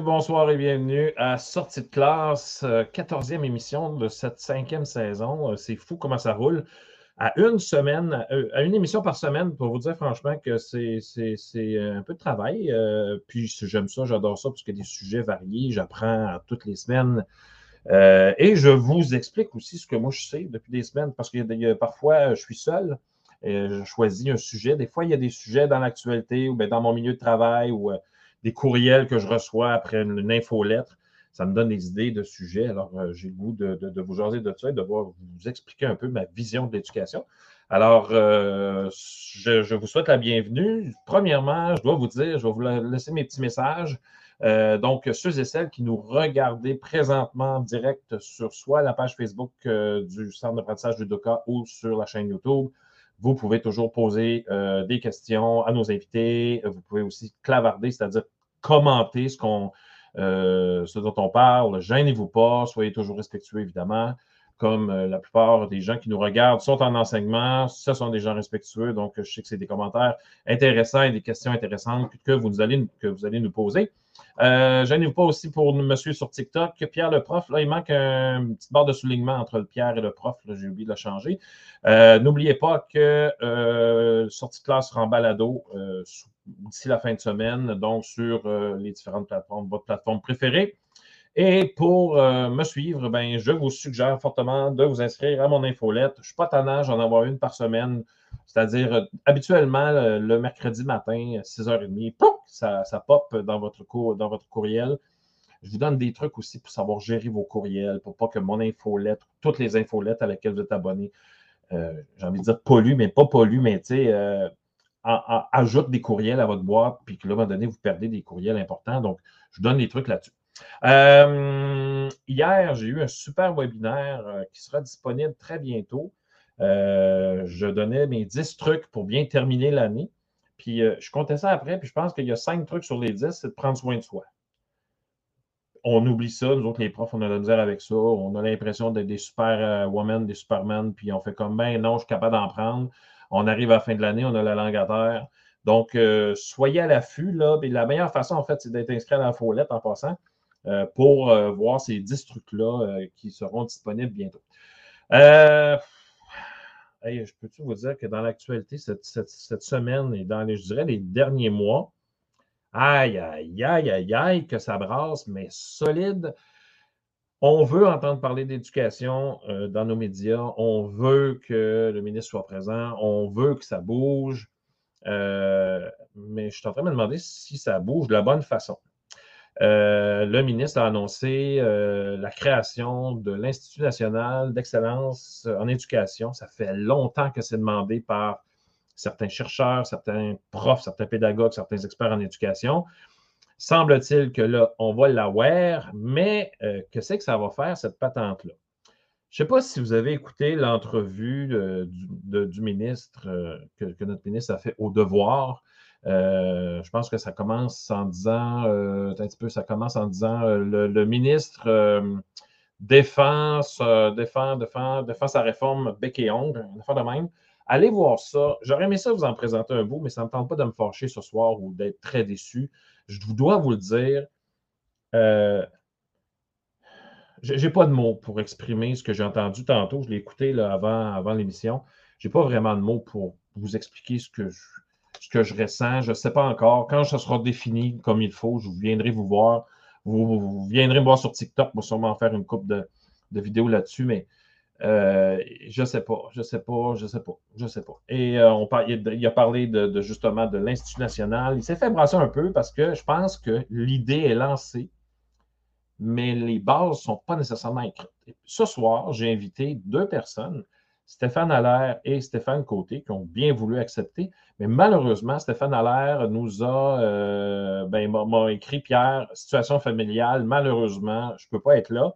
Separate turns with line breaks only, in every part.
Bonsoir et bienvenue à Sortie de classe, 14e émission de cette cinquième saison. C'est fou comment ça roule. À une semaine, à une émission par semaine, pour vous dire franchement que c'est un peu de travail. Puis j'aime ça, j'adore ça, parce qu'il des sujets variés. J'apprends toutes les semaines. et je vous explique aussi ce que moi je sais depuis des semaines, parce que parfois je suis seul. Et je choisis un sujet. Des fois, il y a des sujets dans l'actualité ou dans mon milieu de travail ou des courriels que je reçois après une, infolettre. Ça me donne des idées de sujets. Alors, euh, j'ai le goût de, vous jaser de ça et de vous expliquer un peu ma vision de l'éducation. Alors, euh, je, vous souhaite la bienvenue. Premièrement, je dois vous dire, je vais vous laisser mes petits messages. Euh, donc, ceux et celles qui nous regardez présentement en direct sur soit la page Facebook du Centre d'apprentissage du DOCA ou sur la chaîne YouTube, vous pouvez toujours poser euh, des questions à nos invités. Vous pouvez aussi clavarder, c'est-à-dire commenter ce, euh, dont on parle. Gênez-vous pas, soyez toujours respectueux, évidemment. Comme euh, la plupart des gens qui nous regardent sont en enseignement, ce sont des gens respectueux. Donc, je sais que c'est des commentaires intéressants et des questions intéressantes que vous allez nous poser. Euh, Gênez-vous pas aussi pour suivre sur TikTok. Pierre le prof, là, il manque un petit barre de soulignement entre le Pierre et le prof. J'ai oublié de le changer. Euh, n'oubliez pas que euh, sortie classe sera en balado euh, d'ici la fin de semaine, donc sur les différentes plateformes, votre plateforme préférée. Et pour me suivre, ben, je vous suggère fortement de vous inscrire à mon infolette. Je ne suis pas tannant, j'en envoie une par semaine. C'est-à-dire, habituellement, le, mercredi matin, 6h30, ça, ça pop dans votre, dans votre courriel. Je vous donne des trucs aussi pour savoir gérer vos courriels, pour pas que mon infolettre, toutes les infolettes à lesquelles vous êtes abonné, euh, j'ai envie de dire polluent, mais pas polluent, mais tu sais, euh, ajoute des courriels à votre boîte, puis que là, à un moment donné, vous perdez des courriels importants. Donc, je vous donne des trucs là-dessus. Euh, hier, j'ai eu un super webinaire qui sera disponible très bientôt. je donnais mes 10 trucs pour bien terminer l'année. Puis euh, je comptais ça après, puis je pense qu'il y a cinq trucs sur les dix, c'est de prendre soin de soi. On oublie ça, nous autres, les profs, on a de la avec ça. On a l'impression d'être des super euh, women, des supermen, puis on fait comme, ben non, je suis capable d'en prendre. On arrive à la fin de l'année, on a la langue à terre. Donc, euh, soyez à l'affût, là. Et la meilleure façon, en fait, c'est d'être inscrit à la folette en passant pour voir ces dix trucs-là qui seront disponibles bientôt. Je peux-tu vous dire que dans l'actualité, cette, semaine et dans les, je dirais, les derniers mois, aïe, aïe, aïe, aïe, aïe, que ça brasse, mais solide. On veut entendre parler d'éducation euh, dans nos médias. On veut que le ministre soit présent. On veut que ça bouge. Euh, mais je suis en train de me demander si ça bouge de la bonne façon. Euh, le ministre a annoncé euh, la création de l'Institut national d'excellence en éducation. Ça fait longtemps que c'est demandé par certains chercheurs, certains profs, certains pédagogues, certains experts en éducation. Semble-t-il que là, on va l'avoir, mais euh, que c'est que ça va faire, cette patente-là? Je ne sais pas si vous avez écouté l'entrevue du, ministre, que, que, notre ministre a fait au devoir. Euh, je pense que ça commence en disant, euh, un petit peu, ça commence en disant euh, le, ministre défend, défend, défend, défend sa réforme bec et ongle, une de même. Allez voir ça. J'aurais aimé ça vous en présenter un bout, mais ça ne me tente pas de me fâcher ce soir ou d'être très déçu. Je dois vous le dire. je n'ai pas de mots pour exprimer ce que j'ai entendu tantôt. Je l'ai écouté avant, avant l'émission. Je n'ai pas vraiment de mots pour vous expliquer ce que je, ce que je ressens. Je ne sais pas encore. Quand ça sera défini comme il faut, je viendrai vous voir. Vous, viendrez me voir sur TikTok pour sûrement faire une coupe de, vidéos là-dessus, mais euh, je ne sais pas, je ne sais pas, je ne sais pas, je ne sais pas. Et euh, on il, a parlé de, justement de l'Institut national. Il s'est fait brasser un peu parce que je pense que l'idée est lancée, mais les bases ne sont pas nécessairement écrites. ce soir, j'ai invité deux personnes Stéphane Allaire et Stéphane Côté, qui ont bien voulu accepter. Mais malheureusement, Stéphane Allaire nous a, euh, ben, m'a écrit Pierre, situation familiale, malheureusement, je ne peux pas être là.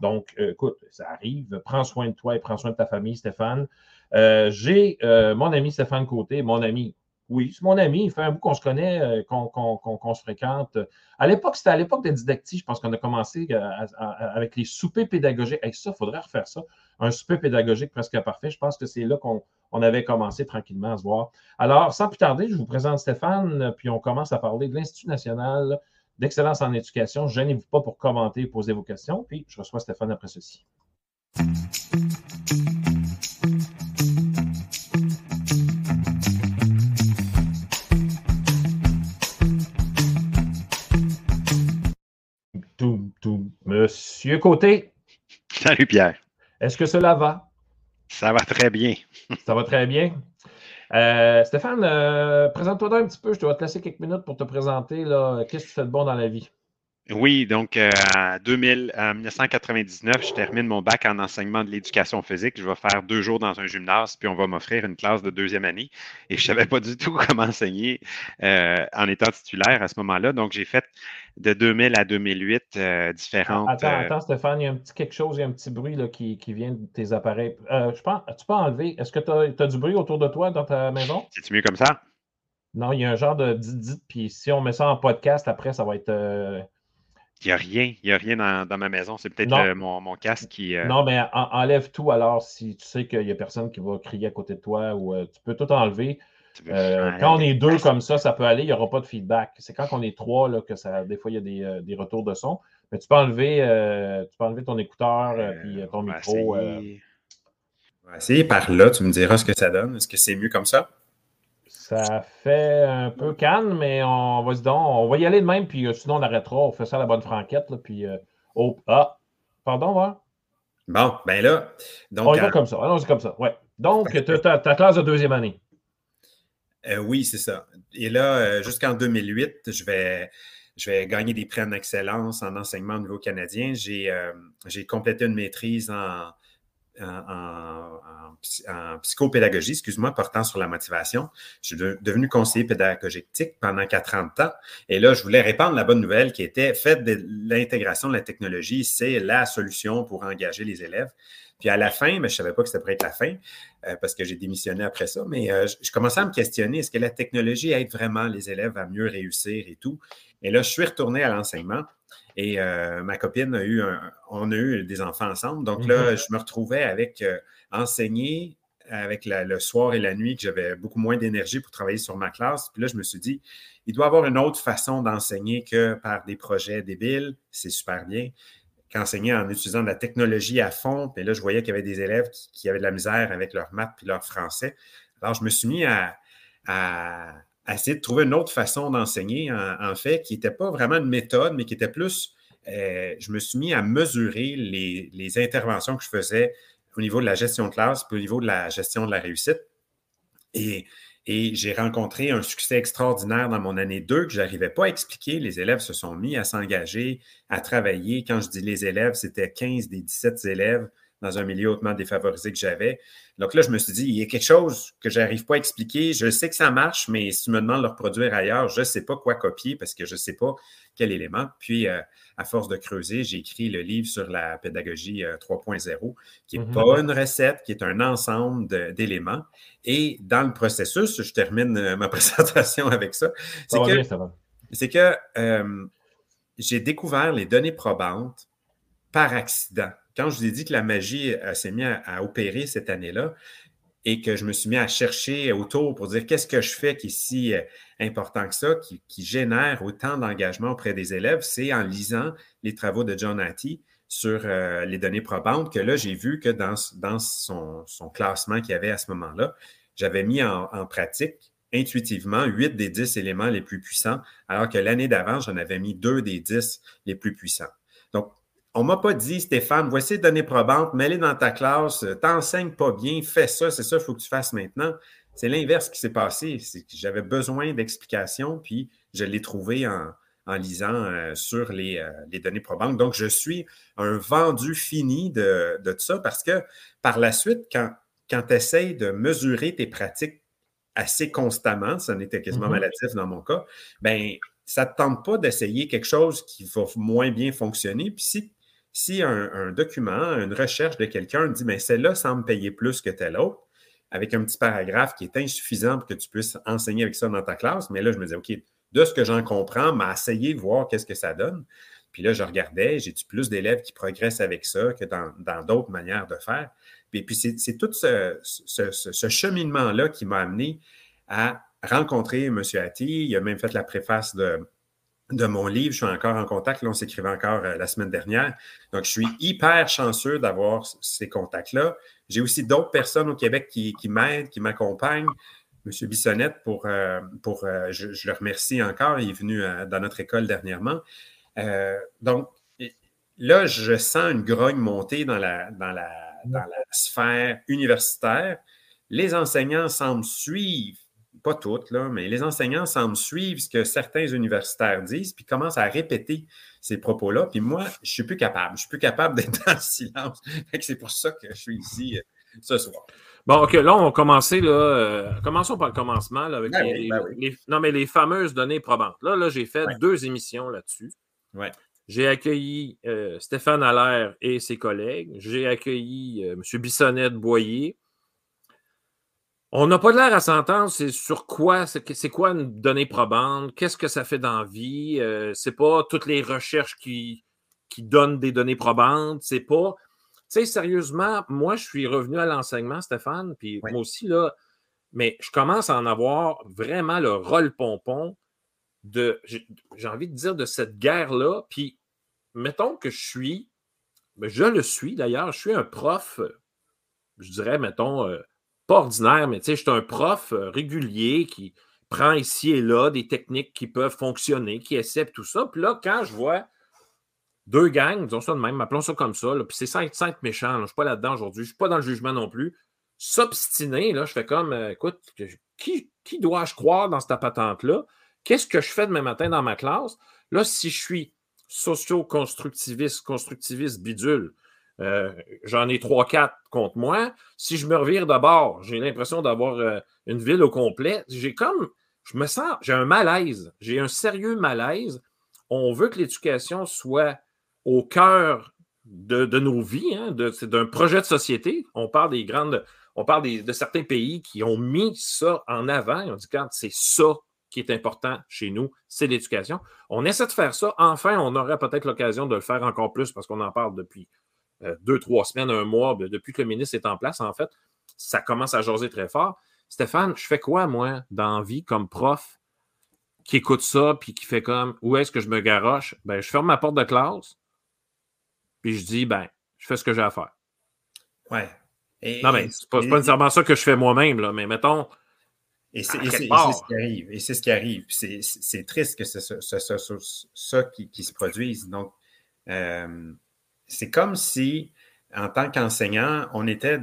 Donc, euh, écoute, ça arrive. Prends soin de toi et prends soin de ta famille, Stéphane. Euh, j'ai mon ami Stéphane Côté, mon ami oui, c'est mon ami. Il fait un bout qu'on se connaît, euh, qu'on se fréquente. À l'époque, c'était à l'époque de didactique. Je pense qu'on a commencé euh, avec les soupers pédagogiques. Et ça, il faudrait refaire ça. Un souper pédagogique presque parfait. Je pense que c'est là qu'on avait commencé tranquillement à se voir. Alors, sans plus tarder, je vous présente Stéphane, puis on commence à parler de l'Institut national d'excellence en éducation. Gênez-vous pas pour commenter et poser vos questions. Puis je reçois Stéphane après ceci. Monsieur Côté.
Salut Pierre.
Est-ce que cela va?
Ça va très bien.
Ça va très bien. Euh, Stéphane, euh, présente-toi un petit peu. Je dois te laisser quelques minutes pour te présenter. Qu'est-ce que tu fais de bon dans la vie?
Oui, donc euh, en 2000, 1999, je termine mon bac en enseignement de l'éducation physique. Je vais faire deux jours dans un gymnase, puis on va m'offrir une classe de deuxième année. Et je ne savais pas du tout comment enseigner en étant titulaire à ce moment-là. Donc, j'ai fait de 2000 à 2008 différentes.
Attends, attends, Stéphane, il y a un petit quelque chose, il y a un petit bruit là, qui, vient de tes appareils. je pense, tu peux enlever. Est-ce que tu as, du bruit autour de toi dans ta maison?
C'est mieux comme ça?
Non, il y a un genre de dit, dit, puis si on met ça en podcast, après, ça va être.
Il n'y a rien, il y a rien dans, ma maison. C'est peut-être mon, casque qui.
Euh, non, mais enlève tout alors si tu sais qu'il n'y a personne qui va crier à côté de toi ou euh, tu peux tout enlever. Euh, quand on est deux comme ça, ça peut aller, il n'y aura pas de feedback. C'est quand on est trois là, que ça, des fois, il y a des, retours de son. Mais tu peux enlever, tu peux enlever ton écouteur et ton micro.
On va essayer par là, tu me diras ce que ça donne. Est-ce que c'est mieux comme ça?
Ça fait un peu canne, mais on va, on va y aller de même, puis euh, sinon on arrêtera. On fait ça à la bonne franquette. puis, euh, oh, ah, pardon, va.
Bon, ben là.
Donc, on y va comme ça. Allons-y comme ça. Ouais. Donc, ta classe de deuxième année.
Euh, oui, c'est ça. Et là, jusqu'en 2008, je vais, je vais gagner des prix en excellence en enseignement au niveau canadien. J'ai complété une maîtrise en, en, psychopédagogie, excuse-moi, portant sur la motivation. Je suis devenu conseiller pédagogique pendant quatre ans de temps. Et là, je voulais répandre la bonne nouvelle qui était faite de l'intégration de la technologie, c'est la solution pour engager les élèves. Puis à la fin, mais je ne savais pas que c'était prêt être la fin euh, parce que j'ai démissionné après ça, mais euh, je, commençais à me questionner, est-ce que la technologie aide vraiment les élèves à mieux réussir et tout? Et là, je suis retourné à l'enseignement et euh, ma copine a eu, on a eu des enfants ensemble. Donc là, mhm. je me retrouvais avec enseigner avec le soir et la nuit, que j'avais beaucoup moins d'énergie pour travailler sur ma classe. Puis là, je me suis dit, il doit y avoir une autre façon d'enseigner que par des projets débiles. C'est super bien. Qu'enseigner en utilisant de la technologie à fond. Puis là, je voyais qu'il y avait des élèves qui, avaient de la misère avec leur maths puis leur français. Alors, je me suis mis à, essayer de trouver une autre façon d'enseigner, en, fait, qui n'était pas vraiment une méthode, mais qui était plus, euh, je me suis mis à mesurer les, interventions que je faisais au niveau de la gestion de classe, puis au niveau de la gestion de la réussite. Et, j'ai rencontré un succès extraordinaire dans mon année 2 que je n'arrivais pas à expliquer. Les élèves se sont mis à s'engager, à travailler. Quand je dis les élèves, c'était 15 des 17 élèves dans un milieu hautement défavorisé que j'avais. Donc là, je me suis dit, il y a quelque chose que je n'arrive pas à expliquer. Je sais que ça marche, mais si tu me demandes de le reproduire ailleurs, je ne sais pas quoi copier parce que je ne sais pas quel élément. Puis, euh, à force de creuser, j'ai écrit le livre sur la pédagogie 3.0, euh, qui n'est mm-hmm. pas une recette, qui est un ensemble d'éléments. Et dans le processus, je termine euh, ma présentation avec ça. C'est que, c'est que j'ai découvert les données probantes par accident quand je vous ai dit que la magie euh, s'est mise à, opérer cette année-là et que je me suis mis à chercher autour pour dire qu'est-ce que je fais qui est si euh, important que ça, qui, génère autant d'engagement auprès des élèves, c'est en lisant les travaux de John Hattie sur euh, les données probantes que là, j'ai vu que dans, son, classement qu'il y avait à ce moment-là, j'avais mis en, pratique intuitivement huit des dix éléments les plus puissants, alors que l'année d'avant, j'en avais mis deux des dix les plus puissants. On ne m'a pas dit, Stéphane, voici les données probantes, mets-les dans ta classe, t'enseignes pas bien, fais ça, c'est ça qu'il faut que tu fasses maintenant. C'est l'inverse qui s'est passé. J'avais besoin d'explications, puis je l'ai trouvé en, lisant euh, sur les, euh, les, données probantes. Donc, je suis un vendu fini de, tout ça parce que par la suite, quand, quand tu essaies de mesurer tes pratiques assez constamment, ça n'était quasiment mm-hmm. malatif dans mon cas, ben ça ne te tente pas d'essayer quelque chose qui va moins bien fonctionner. Puis si si un, document, une recherche de quelqu'un dit, mais celle-là semble payer plus que telle autre, avec un petit paragraphe qui est insuffisant pour que tu puisses enseigner avec ça dans ta classe, mais là, je me disais, OK, de ce que j'en comprends, m'a essayé voir qu'est-ce que ça donne. Puis là, je regardais, j'ai plus d'élèves qui progressent avec ça que dans d'autres manières de faire? Puis, puis c'est tout ce, ce cheminement-là qui m'a amené à rencontrer M. Hattie. Il a même fait la préface de, de mon livre. Je suis encore en contact. Là, on s'écrivait encore la semaine dernière. Donc, je suis hyper chanceux d'avoir ces contacts-là. J'ai aussi d'autres personnes au Québec qui, m'aident, qui m'accompagnent. M. Bissonnette, pour, pour je, je, le remercie encore. Il est venu dans notre école dernièrement. donc, là, je sens une grogne monter dans la, dans la, dans la sphère universitaire. Les enseignants semblent suivre, pas toutes, là, mais les enseignants semblent suivre ce que certains universitaires disent, puis commencent à répéter ces propos-là. Puis moi, je ne suis plus capable. Je ne suis plus capable d'être en silence. C'est pour ça que je suis ici euh, ce soir.
Bon, OK, là, on va commencer. Là, euh, commençons par le commencement là, avec ben les, ben non, mais les fameuses données probantes. Là, là j'ai fait deux émissions là-dessus.
Ouais.
J'ai accueilli euh, Stéphane Allaire et ses collègues. J'ai accueilli M. Bissonnette Boyer. On n'a pas l'air à s'entendre, c'est sur quoi, c'est quoi une donnée probante, qu'est-ce que ça fait dans la vie. Euh, c'est pas toutes les recherches qui, qui donnent des données probantes, c'est pas. Tu sais, sérieusement, moi, je suis revenu à l'enseignement, Stéphane, puis moi aussi, là, mais je commence à en avoir vraiment le rôle pompon de, j'ai envie de dire, de cette guerre-là. Puis, mettons que je suis, ben, je le suis d'ailleurs, je suis un prof, je dirais, mettons, euh, pas ordinaire, mais tu sais, je suis un prof euh, régulier qui prend ici et là des techniques qui peuvent fonctionner, qui essaie tout ça. Puis là, quand je vois deux gangs, disons ça de même, appelons ça comme ça, puis c'est sans, être méchant, je ne suis pas là-dedans aujourd'hui, je ne suis pas dans le jugement non plus, s'obstiner, là, je fais comme, euh, écoute, qui, qui dois-je croire dans cette patente-là? Qu'est-ce que je fais demain matin dans ma classe? Là, si je suis socio-constructiviste, constructiviste bidule, euh, j'en ai trois, quatre contre moi. Si je me revire d'abord, j'ai l'impression d'avoir euh, une ville au complet. J'ai comme, je me sens, j'ai un malaise, j'ai un sérieux malaise. On veut que l'éducation soit au cœur de, nos vies, hein, d'un projet de société. On parle des grandes, on parle de certains pays qui ont mis ça en avant. On dit quand c'est ça qui est important chez nous, c'est l'éducation. On essaie de faire ça. Enfin, on aurait peut-être l'occasion de le faire encore plus parce qu'on en parle depuis deux, trois semaines, un mois, depuis que le ministre est en place, en fait. Ça commence à jaser très fort. Stéphane, je fais quoi, moi, dans vie comme prof qui écoute ça puis qui fait comme où est-ce que je me garoche? Ben, je ferme ma porte de classe puis je dis, ben, je fais ce que j'ai à faire.
Ouais.
non, mais c'est pas, pas nécessairement ça que je fais moi-même, là, mais mettons,
et c'est ce qui arrive. Et c'est ce qui arrive. C'est triste que c'est ça, qui, se produise. Donc, euh, c'est comme si, en tant qu'enseignant, on était.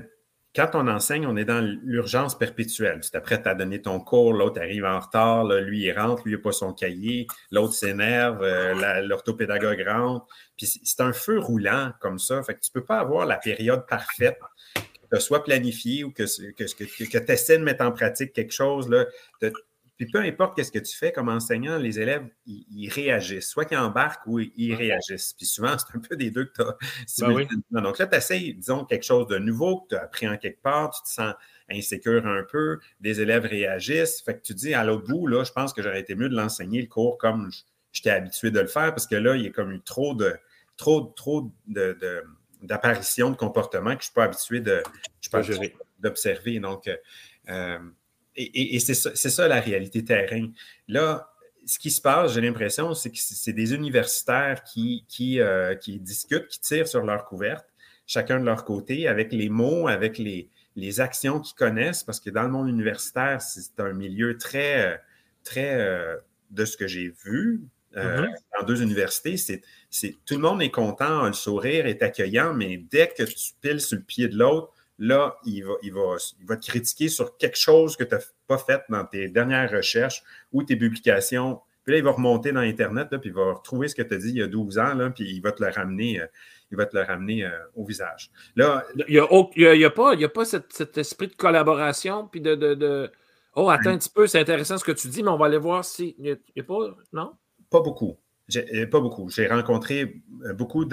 Quand on enseigne, on est dans l'urgence perpétuelle. Tu t'apprêtes à donner ton cours, l'autre arrive en retard, lui, il rentre, lui, il n'a pas son cahier, l'autre s'énerve, euh, l'orthopédagogue rentre. Puis c'est un feu roulant comme ça. Fait que tu ne peux pas avoir la période parfaite soit planifié ou que, que, que, tu essaies de mettre en pratique quelque chose. Là, puis peu importe ce que tu fais comme enseignant, les élèves, ils, réagissent. Soit qu'ils embarquent ou ils réagissent. Puis souvent, c'est un peu des deux que tu as. Ben Donc là, tu essaies, disons, quelque chose de nouveau que tu as appris en quelque part, tu te sens insécure un peu, des élèves réagissent. Fait que tu dis, à l'autre bout, là, je pense que j'aurais été mieux de l'enseigner le cours comme j'étais habitué de le faire parce que là, il y a comme eu trop de, trop, trop de d'apparition de comportement que je ne suis pas habitué de, d'observer. Donc, euh, et, c'est ça, la réalité terrain. Là, ce qui se passe, j'ai l'impression, c'est que c'est des universitaires qui, qui, euh, qui, discutent, qui tirent sur leur couverte, chacun de leur côté, avec les mots, avec les, les actions qu'ils connaissent, parce que dans le monde universitaire, c'est un milieu très, très euh, de ce que j'ai vu, euh, mm-hmm. dans deux universités, c'est, tout le monde est content, le sourire est accueillant, mais dès que tu piles sur le pied de l'autre, là, il va, il, va, il va te critiquer sur quelque chose que tu n'as pas fait dans tes dernières recherches ou tes publications. Puis là, il va remonter dans Internet, puis il va retrouver ce que tu as dit il y a 12 ans, là, puis il va te le ramener, euh, il va te le ramener euh, au visage. Là,
il n'y a, a, pas, a pas cet, esprit de collaboration, puis de, de, Oh, attends un petit peu, c'est intéressant ce que tu dis, mais on va aller voir si. Il n'y a, pas. Non?
Pas beaucoup. Euh, pas beaucoup. J'ai rencontré beaucoup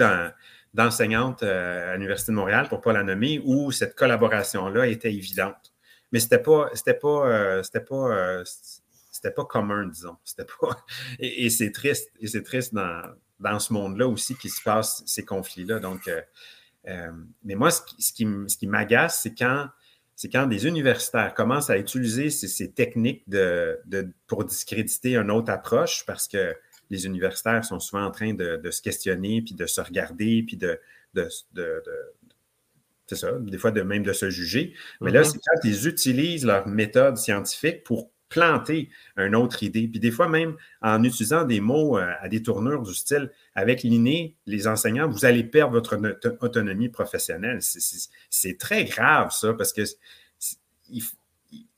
d'enseignantes euh, à l'Université de Montréal, pour ne pas la nommer, où cette collaboration-là était évidente. Mais ce n'était pas, c'était pas, c'était pas, c'était pas commun, disons. C'était pas. Et, c'est triste. Et c'est triste dans, dans ce monde-là aussi qu'il se passe ces conflits-là. Donc, mais moi, ce qui, ce qui, m'agace, c'est quand c'est quand des universitaires commencent à utiliser ces, techniques de, de, pour discréditer une autre approche parce que les universitaires sont souvent en train de, se questionner, puis de se regarder, puis de, de, c'est ça, des fois de même de se juger. Mais là, mm-hmm. c'est quand ils utilisent leur méthode scientifique pour planter une autre idée. Puis des fois même en utilisant des mots euh, à des tournures du style avec l'inné, les enseignants, vous allez perdre votre autonomie professionnelle. C'est très grave ça parce que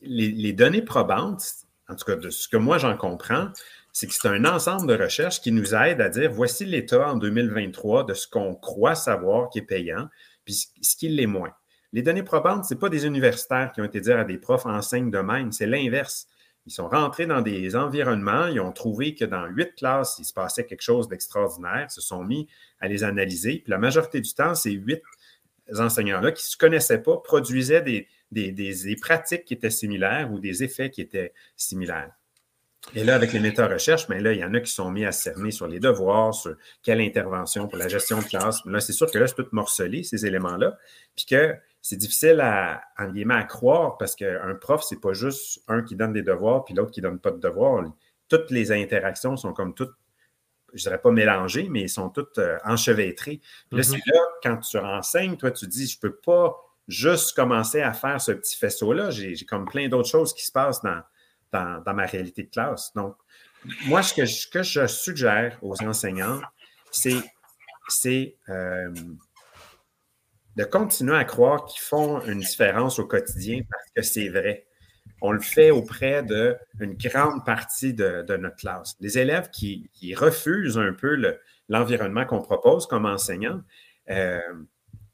les, données probantes, en tout cas de ce que moi j'en comprends, c'est que c'est un ensemble de recherches qui nous aide à dire voici l'état en 2023 de ce qu'on croit savoir qui est payant, puis ce qui l'est moins. Les données probantes, ce n'est pas des universitaires qui ont été dire à des profs enseignent de même, c'est l'inverse. Ils sont rentrés dans des environnements, ils ont trouvé que dans huit classes, il se passait quelque chose d'extraordinaire, se sont mis à les analyser. Puis la majorité du temps, ces huit enseignants-là qui ne se connaissaient pas produisaient des, des, pratiques qui étaient similaires ou des effets qui étaient similaires. Et là, avec les méthodes recherche, mais ben là, il y en a qui sont mis à cerner sur les devoirs, sur quelle intervention pour la gestion de classe. Mais là, c'est sûr que là, c'est tout morcelé, ces éléments-là. Puis que c'est difficile à, en guillemets, à croire parce qu'un prof, c'est pas juste un qui donne des devoirs puis l'autre qui donne pas de devoirs. Toutes les interactions sont comme toutes, je dirais pas mélangées, mais sont toutes euh, enchevêtrées. Puis là, c'est mm-hmm. là, quand tu renseignes, toi, tu dis, je peux pas juste commencer à faire ce petit faisceau-là. J'ai comme plein d'autres choses qui se passent dans, dans, ma réalité de classe. Donc, moi, ce que, je, suggère aux enseignants, c'est euh, de continuer à croire qu'ils font une différence au quotidien parce que c'est vrai. On le fait auprès d'une grande partie de, notre classe. Les élèves qui, refusent un peu l'environnement qu'on propose comme enseignants, euh,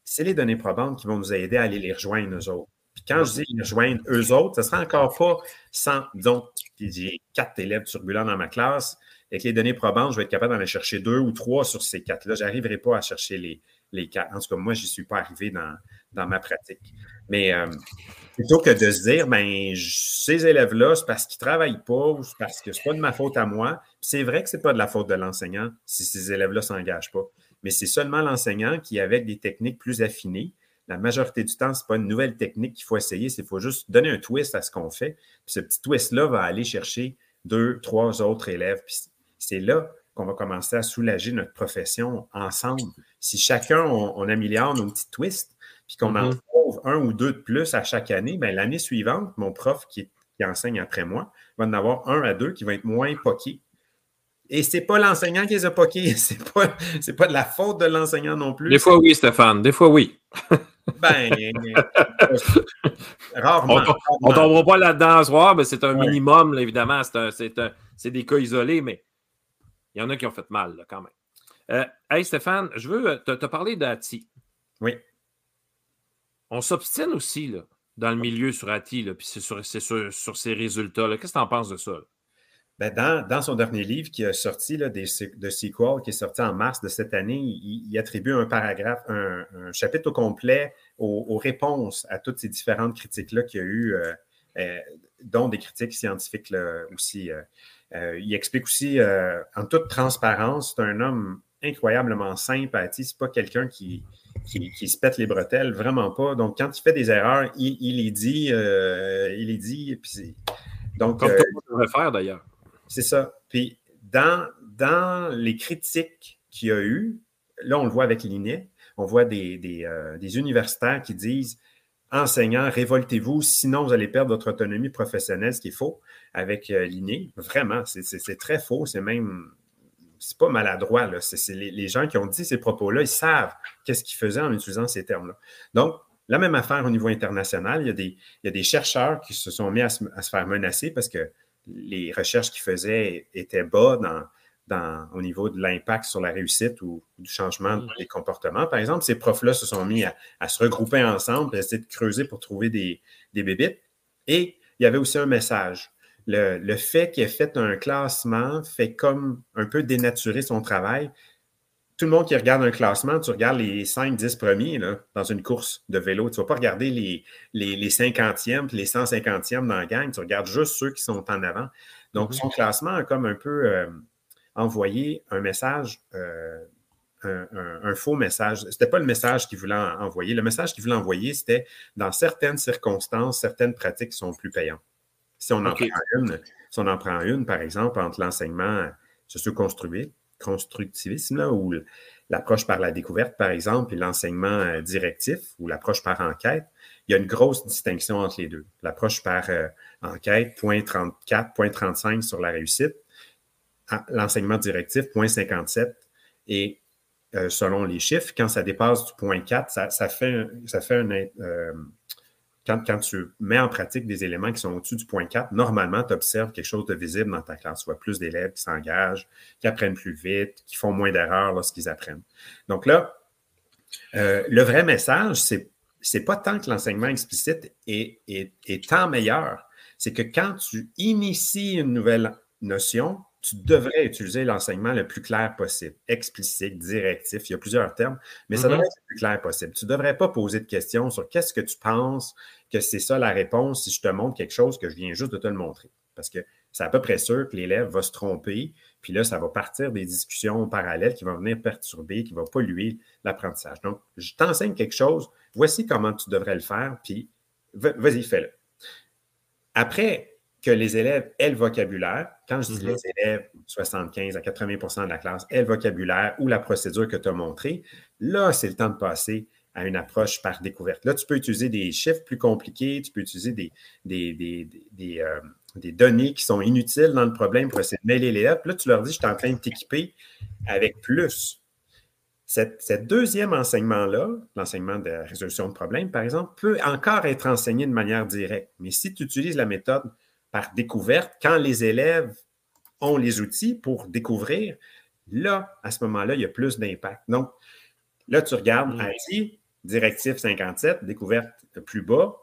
c'est les données probantes qui vont nous aider à aller les rejoindre, eux autres. Quand je dis les rejoindre eux autres, ce sera encore pas sans, disons, j'ai quatre élèves turbulents dans ma classe. Avec les données probantes, je vais être capable d'en aller chercher deux ou trois sur ces quatre-là. Je n'arriverai pas à chercher les, les quatre. En tout cas, moi, je n'y suis pas arrivé dans, ma pratique. Mais euh, plutôt que de se dire, ben, ces élèves-là, c'est parce qu'ils ne travaillent pas ou c'est parce que ce n'est pas de ma faute à moi. C'est vrai que ce n'est pas de la faute de l'enseignant si ces élèves-là ne s'engagent pas. Mais c'est seulement l'enseignant qui, avec des techniques plus affinées, la majorité du temps, ce n'est pas une nouvelle technique qu'il faut essayer, c'est qu'il faut juste donner un twist à ce qu'on fait. Puis ce petit twist-là va aller chercher deux, trois autres élèves. Puis c'est là qu'on va commencer à soulager notre profession ensemble. Si chacun, on, améliore nos petits twists, puis qu'on en mm-hmm. trouve un ou deux de plus à chaque année, bien, l'année suivante, mon prof qui, enseigne après moi va en avoir un à deux qui vont être moins poqués. Et ce n'est pas l'enseignant qui les a poqués, ce n'est pas, pas de la faute de l'enseignant non plus.
Des fois, oui, Stéphane, des fois, oui.
ben, rarement.
On ne tombera pas là-dedans ce soir, mais c'est un minimum, évidemment. C'est des cas isolés, mais il y en a qui ont fait mal, quand même. Euh, hey Stéphane, je veux te, parler d'Ati.
Oui.
On s'obstine aussi là, dans le milieu sur Ati, puis c'est sur, sur, sur, ses résultats. Qu'est-ce que tu en penses de ça?
Ben dans, son dernier livre qui est sorti là, de Sequel, qui est sorti en mars de cette année, il, attribue un paragraphe, un, chapitre au complet aux, réponses à toutes ces différentes critiques-là qu'il y a eu, euh, euh, dont des critiques scientifiques là, aussi. Euh, il explique aussi, en toute transparence, c'est un homme incroyablement sympathique. Ce n'est pas quelqu'un qui, qui, se pète les bretelles, vraiment pas. Donc, quand il fait des erreurs, il, les dit, il les dit. Puis
donc, Comme euh, faire d'ailleurs.
C'est ça. Puis, dans, les critiques qu'il y a eu, là, on le voit avec l'INE, on voit des, des universitaires qui disent enseignants, révoltez-vous, sinon vous allez perdre votre autonomie professionnelle, ce qui est faux avec euh, Vraiment, c'est très faux. C'est même, c'est pas maladroit. Là. C'est les, gens qui ont dit ces propos-là, ils savent qu'est-ce qu'ils faisaient en utilisant ces termes-là. Donc, la même affaire au niveau international. Il y a des chercheurs qui se sont mis à se, faire menacer parce que les recherches qu'ils faisaient étaient bas dans, dans, au niveau de l'impact sur la réussite ou, du changement mm. des comportements. Par exemple, ces profs-là se sont mis à, se regrouper ensemble et essayer de creuser pour trouver des, des bébites. Et il y avait aussi un message le, fait qu'il ait fait un classement fait comme un peu dénaturer son travail. Tout le monde qui regarde un classement, tu regardes les 5-10 premiers dans une course de vélo. Tu ne vas pas regarder les, les, les 50e les 150e dans la gang. Tu regardes juste ceux qui sont en avant. Donc, son mhm. classement a comme un peu euh, envoyé un message, euh, un, faux message. Ce n'était pas le message qu'il voulait envoyer. Le message qu'il voulait envoyer, c'était dans certaines circonstances, certaines pratiques sont plus payantes. Si on en, prend une, si on en prend une, par exemple, entre l'enseignement socio-constructivisme, ou l'approche par la découverte, par exemple, et l'enseignement euh, directif, ou l'approche par enquête, il y a une grosse distinction entre les deux. L'approche par euh, enquête, point 34, point 35 sur la réussite, l'enseignement directif, point 57, et euh, selon les chiffres, quand ça dépasse du point 4, ça, fait, ça fait un, quand, tu mets en pratique des éléments qui sont au-dessus du point 4, normalement, tu observes quelque chose de visible dans ta classe. Tu vois plus d'élèves qui s'engagent, qui apprennent plus vite, qui font moins d'erreurs lorsqu'ils apprennent. Donc là, euh, le vrai message, c'est pas tant que l'enseignement explicite est, tant meilleur, c'est que quand tu inities une nouvelle notion, tu devrais utiliser l'enseignement le plus clair possible, explicite, directif. Il y a plusieurs termes, mais ça mm-hmm. devrait être le plus clair possible. Tu ne devrais pas poser de questions sur qu'est-ce que tu penses que c'est ça la réponse si je te montre quelque chose que je viens juste de te le montrer. Parce que c'est à peu près sûr que l'élève va se tromper, puis là, ça va partir des discussions parallèles qui vont venir perturber, qui vont polluer l'apprentissage. Donc, je t'enseigne quelque chose, voici comment tu devrais le faire, puis vas-y, fais-le. Après, que les élèves aient le vocabulaire. Quand je dis les mm-hmm. élèves, 75 à 80% de la classe aient le vocabulaire ou la procédure que tu as montrée, là, c'est le temps de passer à une approche par découverte. Là, tu peux utiliser des chiffres plus compliqués, tu peux utiliser des, des, euh, données qui sont inutiles dans le problème pour essayer de mêler les lettres. Là, tu leur dis, je suis en train de t'équiper avec plus. Cette, deuxième enseignement-là, l'enseignement de résolution de problèmes, par exemple, peut encore être enseigné de manière directe. Mais si tu utilises la méthode par découverte, quand les élèves ont les outils pour découvrir, là, à ce moment-là, il y a plus d'impact. Donc, là, tu regardes mmh. IT, directif 57, découverte plus bas.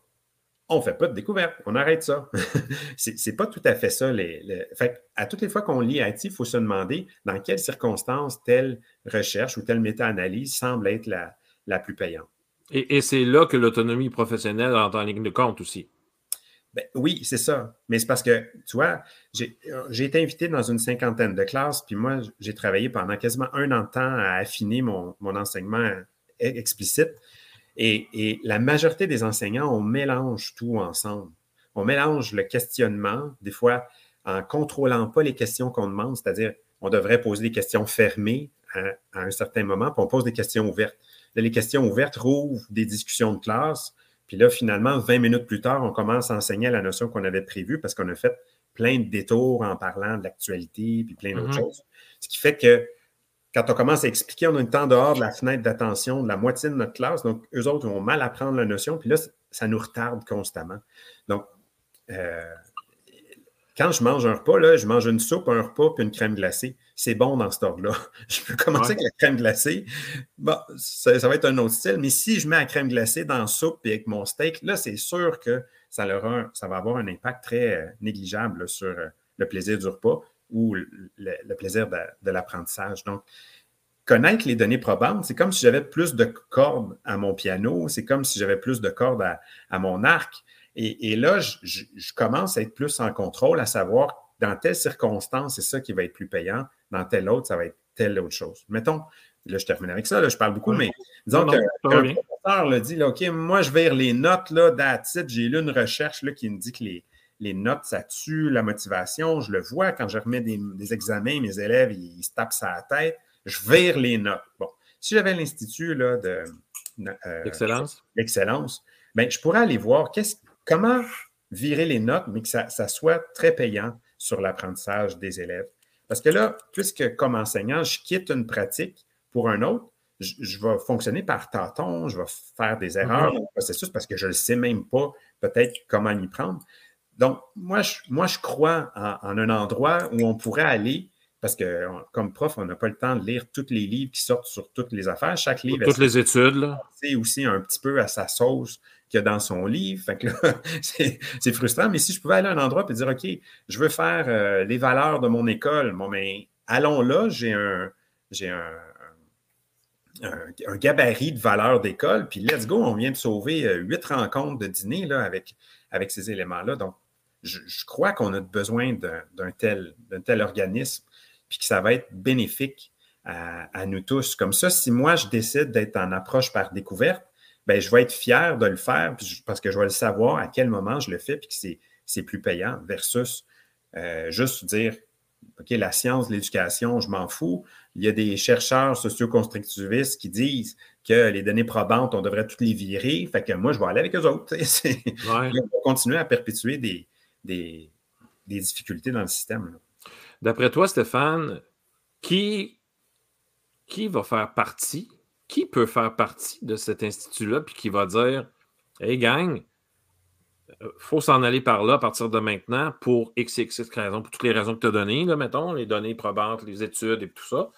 On ne fait pas de découverte, on arrête ça. Ce n'est pas tout à fait ça. Les, Fait, à toutes les fois qu'on lit IT, il faut se demander dans quelles circonstances telle recherche ou telle méta-analyse semble être la, la plus payante.
Et, c'est là que l'autonomie professionnelle entre en ligne de compte aussi.
Ben, oui, c'est ça. Mais c'est parce que, tu vois, j'ai été invité dans une cinquantaine de classes, puis moi, j'ai travaillé pendant quasiment un an de temps à affiner mon, enseignement e, explicite. Et, la majorité des enseignants, on mélange tout ensemble. On mélange le questionnement, des fois en contrôlant pas les questions qu'on demande, c'est-à-dire on devrait poser des questions fermées à, à, un certain moment, puis on pose des questions ouvertes. Là, les questions ouvertes rouvrent des discussions de classe puis là, finalement, 20 minutes plus tard, on commence à enseigner la notion qu'on avait prévue parce qu'on a fait plein de détours en parlant de l'actualité puis plein d'autres mm-hmm. choses. Ce qui fait que quand on commence à expliquer, on a une temps dehors de la fenêtre d'attention de la moitié de notre classe. Donc, eux autres vont mal apprendre la notion. Puis là, ça nous retarde constamment. Donc, euh, quand je mange un repas, là, je mange une soupe, un repas puis une crème glacée. C'est bon dans cet ordre-là. Je peux commencer avec la crème glacée. Bon, ça, va être un autre style, mais si je mets la crème glacée dans la soupe et avec mon steak, là, c'est sûr que ça, ça va avoir un impact très euh, négligeable sur euh, le plaisir du repas ou le, plaisir de, l'apprentissage. Donc, connaître les données probantes, c'est comme si j'avais plus de cordes à mon piano, c'est comme si j'avais plus de cordes à mon arc. Et, là, je, commence à être plus en contrôle, à savoir dans telle circonstance, c'est ça qui va être plus payant, dans telle autre, ça va être telle autre chose. Mettons, là, je termine avec ça, là, je parle beaucoup, mais disons que le professeur le dit, OK, moi, je vais les notes, là, titre, j'ai lu une recherche là, qui me dit que les, notes, ça tue la motivation. Je le vois quand je remets des, examens, mes élèves, ils, se tapent ça à la tête. Je vire les notes. Bon, si j'avais l'Institut de
euh, l'excellence
ben, je pourrais aller voir qu'est-ce Comment virer les notes, mais que ça, soit très payant sur l'apprentissage des élèves? Parce que là, puisque comme enseignant, je quitte une pratique pour un autre, je, vais fonctionner par tâton, je vais faire des erreurs dans le processus parce que je ne sais même pas peut-être comment y prendre. Donc, moi, je, moi, je crois en, un endroit où on pourrait aller, parce que comme prof, on n'a pas le temps de lire tous les livres qui sortent sur toutes les affaires. Chaque livre.
Toutes les études.
C'est aussi un petit peu à sa sauce qu'il y a dans son livre. Fait que c'est frustrant. Mais si je pouvais aller à un endroit et dire, OK, je veux faire euh, les valeurs de mon école, bon, mais allons là, j'ai un, un, un, gabarit de valeurs d'école, puis let's go, on vient de sauver euh, huit rencontres de dîner là, avec, avec ces éléments-là. Donc, je, crois qu'on a besoin d'un tel, tel organisme, puis que ça va être bénéfique à, nous tous. Comme ça, si moi, je décide d'être en approche par découverte, ben, je vais être fier de le faire parce que je vais le savoir à quel moment je le fais puis que c'est plus payant versus euh, juste dire OK, la science l'éducation, je m'en fous. Il y a des chercheurs socio-constructivistes qui disent que les données probantes, on devrait toutes les virer. Fait que moi, je vais aller avec eux autres. On va continuer à perpétuer des, des, difficultés dans le système.
D'après toi, Stéphane, qui, qui va faire partie, qui peut faire partie de cet institut-là, puis qui va dire Hey, gang, euh, faut s'en aller par là à partir de maintenant pour x, x, raisons, pour toutes les raisons que tu as données, là, mettons, les données probantes, les études et tout ça.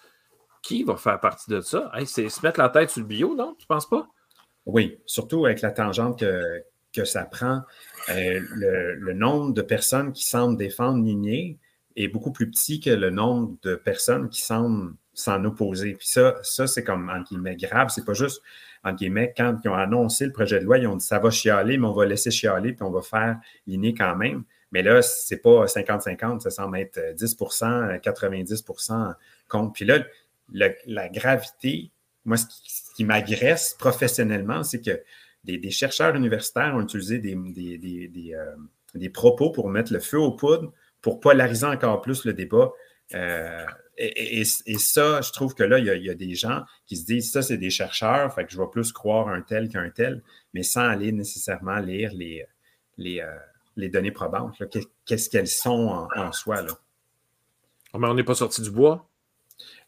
Qui va faire partie de ça? c'est se mettre la tête sur le bio, non? Tu penses pas?
Oui, surtout avec la tangente que, ça prend. Euh, le, nombre de personnes qui semblent défendre l'igné est beaucoup plus petit que le nombre de personnes qui semblent s'en opposer. Puis ça, ça c'est comme, entre guillemets, grave. C'est pas juste entre guillemets, quand ils ont annoncé le projet de loi, ils ont dit ça va chialer, mais on va laisser chialer, puis on va faire l'inné quand même. Mais là, ce n'est pas 50-50, ça semble être 10% 90% contre. Puis là, la gravité, moi, ce qui, m'agresse professionnellement, c'est que des, chercheurs universitaires ont utilisé des, des, euh, propos pour mettre le feu aux poudres, pour polariser encore plus le débat. Euh, et, ça, je trouve que là, il y, a, des gens qui se disent ça, c'est des chercheurs, fait que je vais plus croire un tel qu'un tel, mais sans aller nécessairement lire les, les, euh, données probantes. Qu'est-ce qu'elles sont en, soi? Là.
Ah, mais on n'est pas sorti du bois?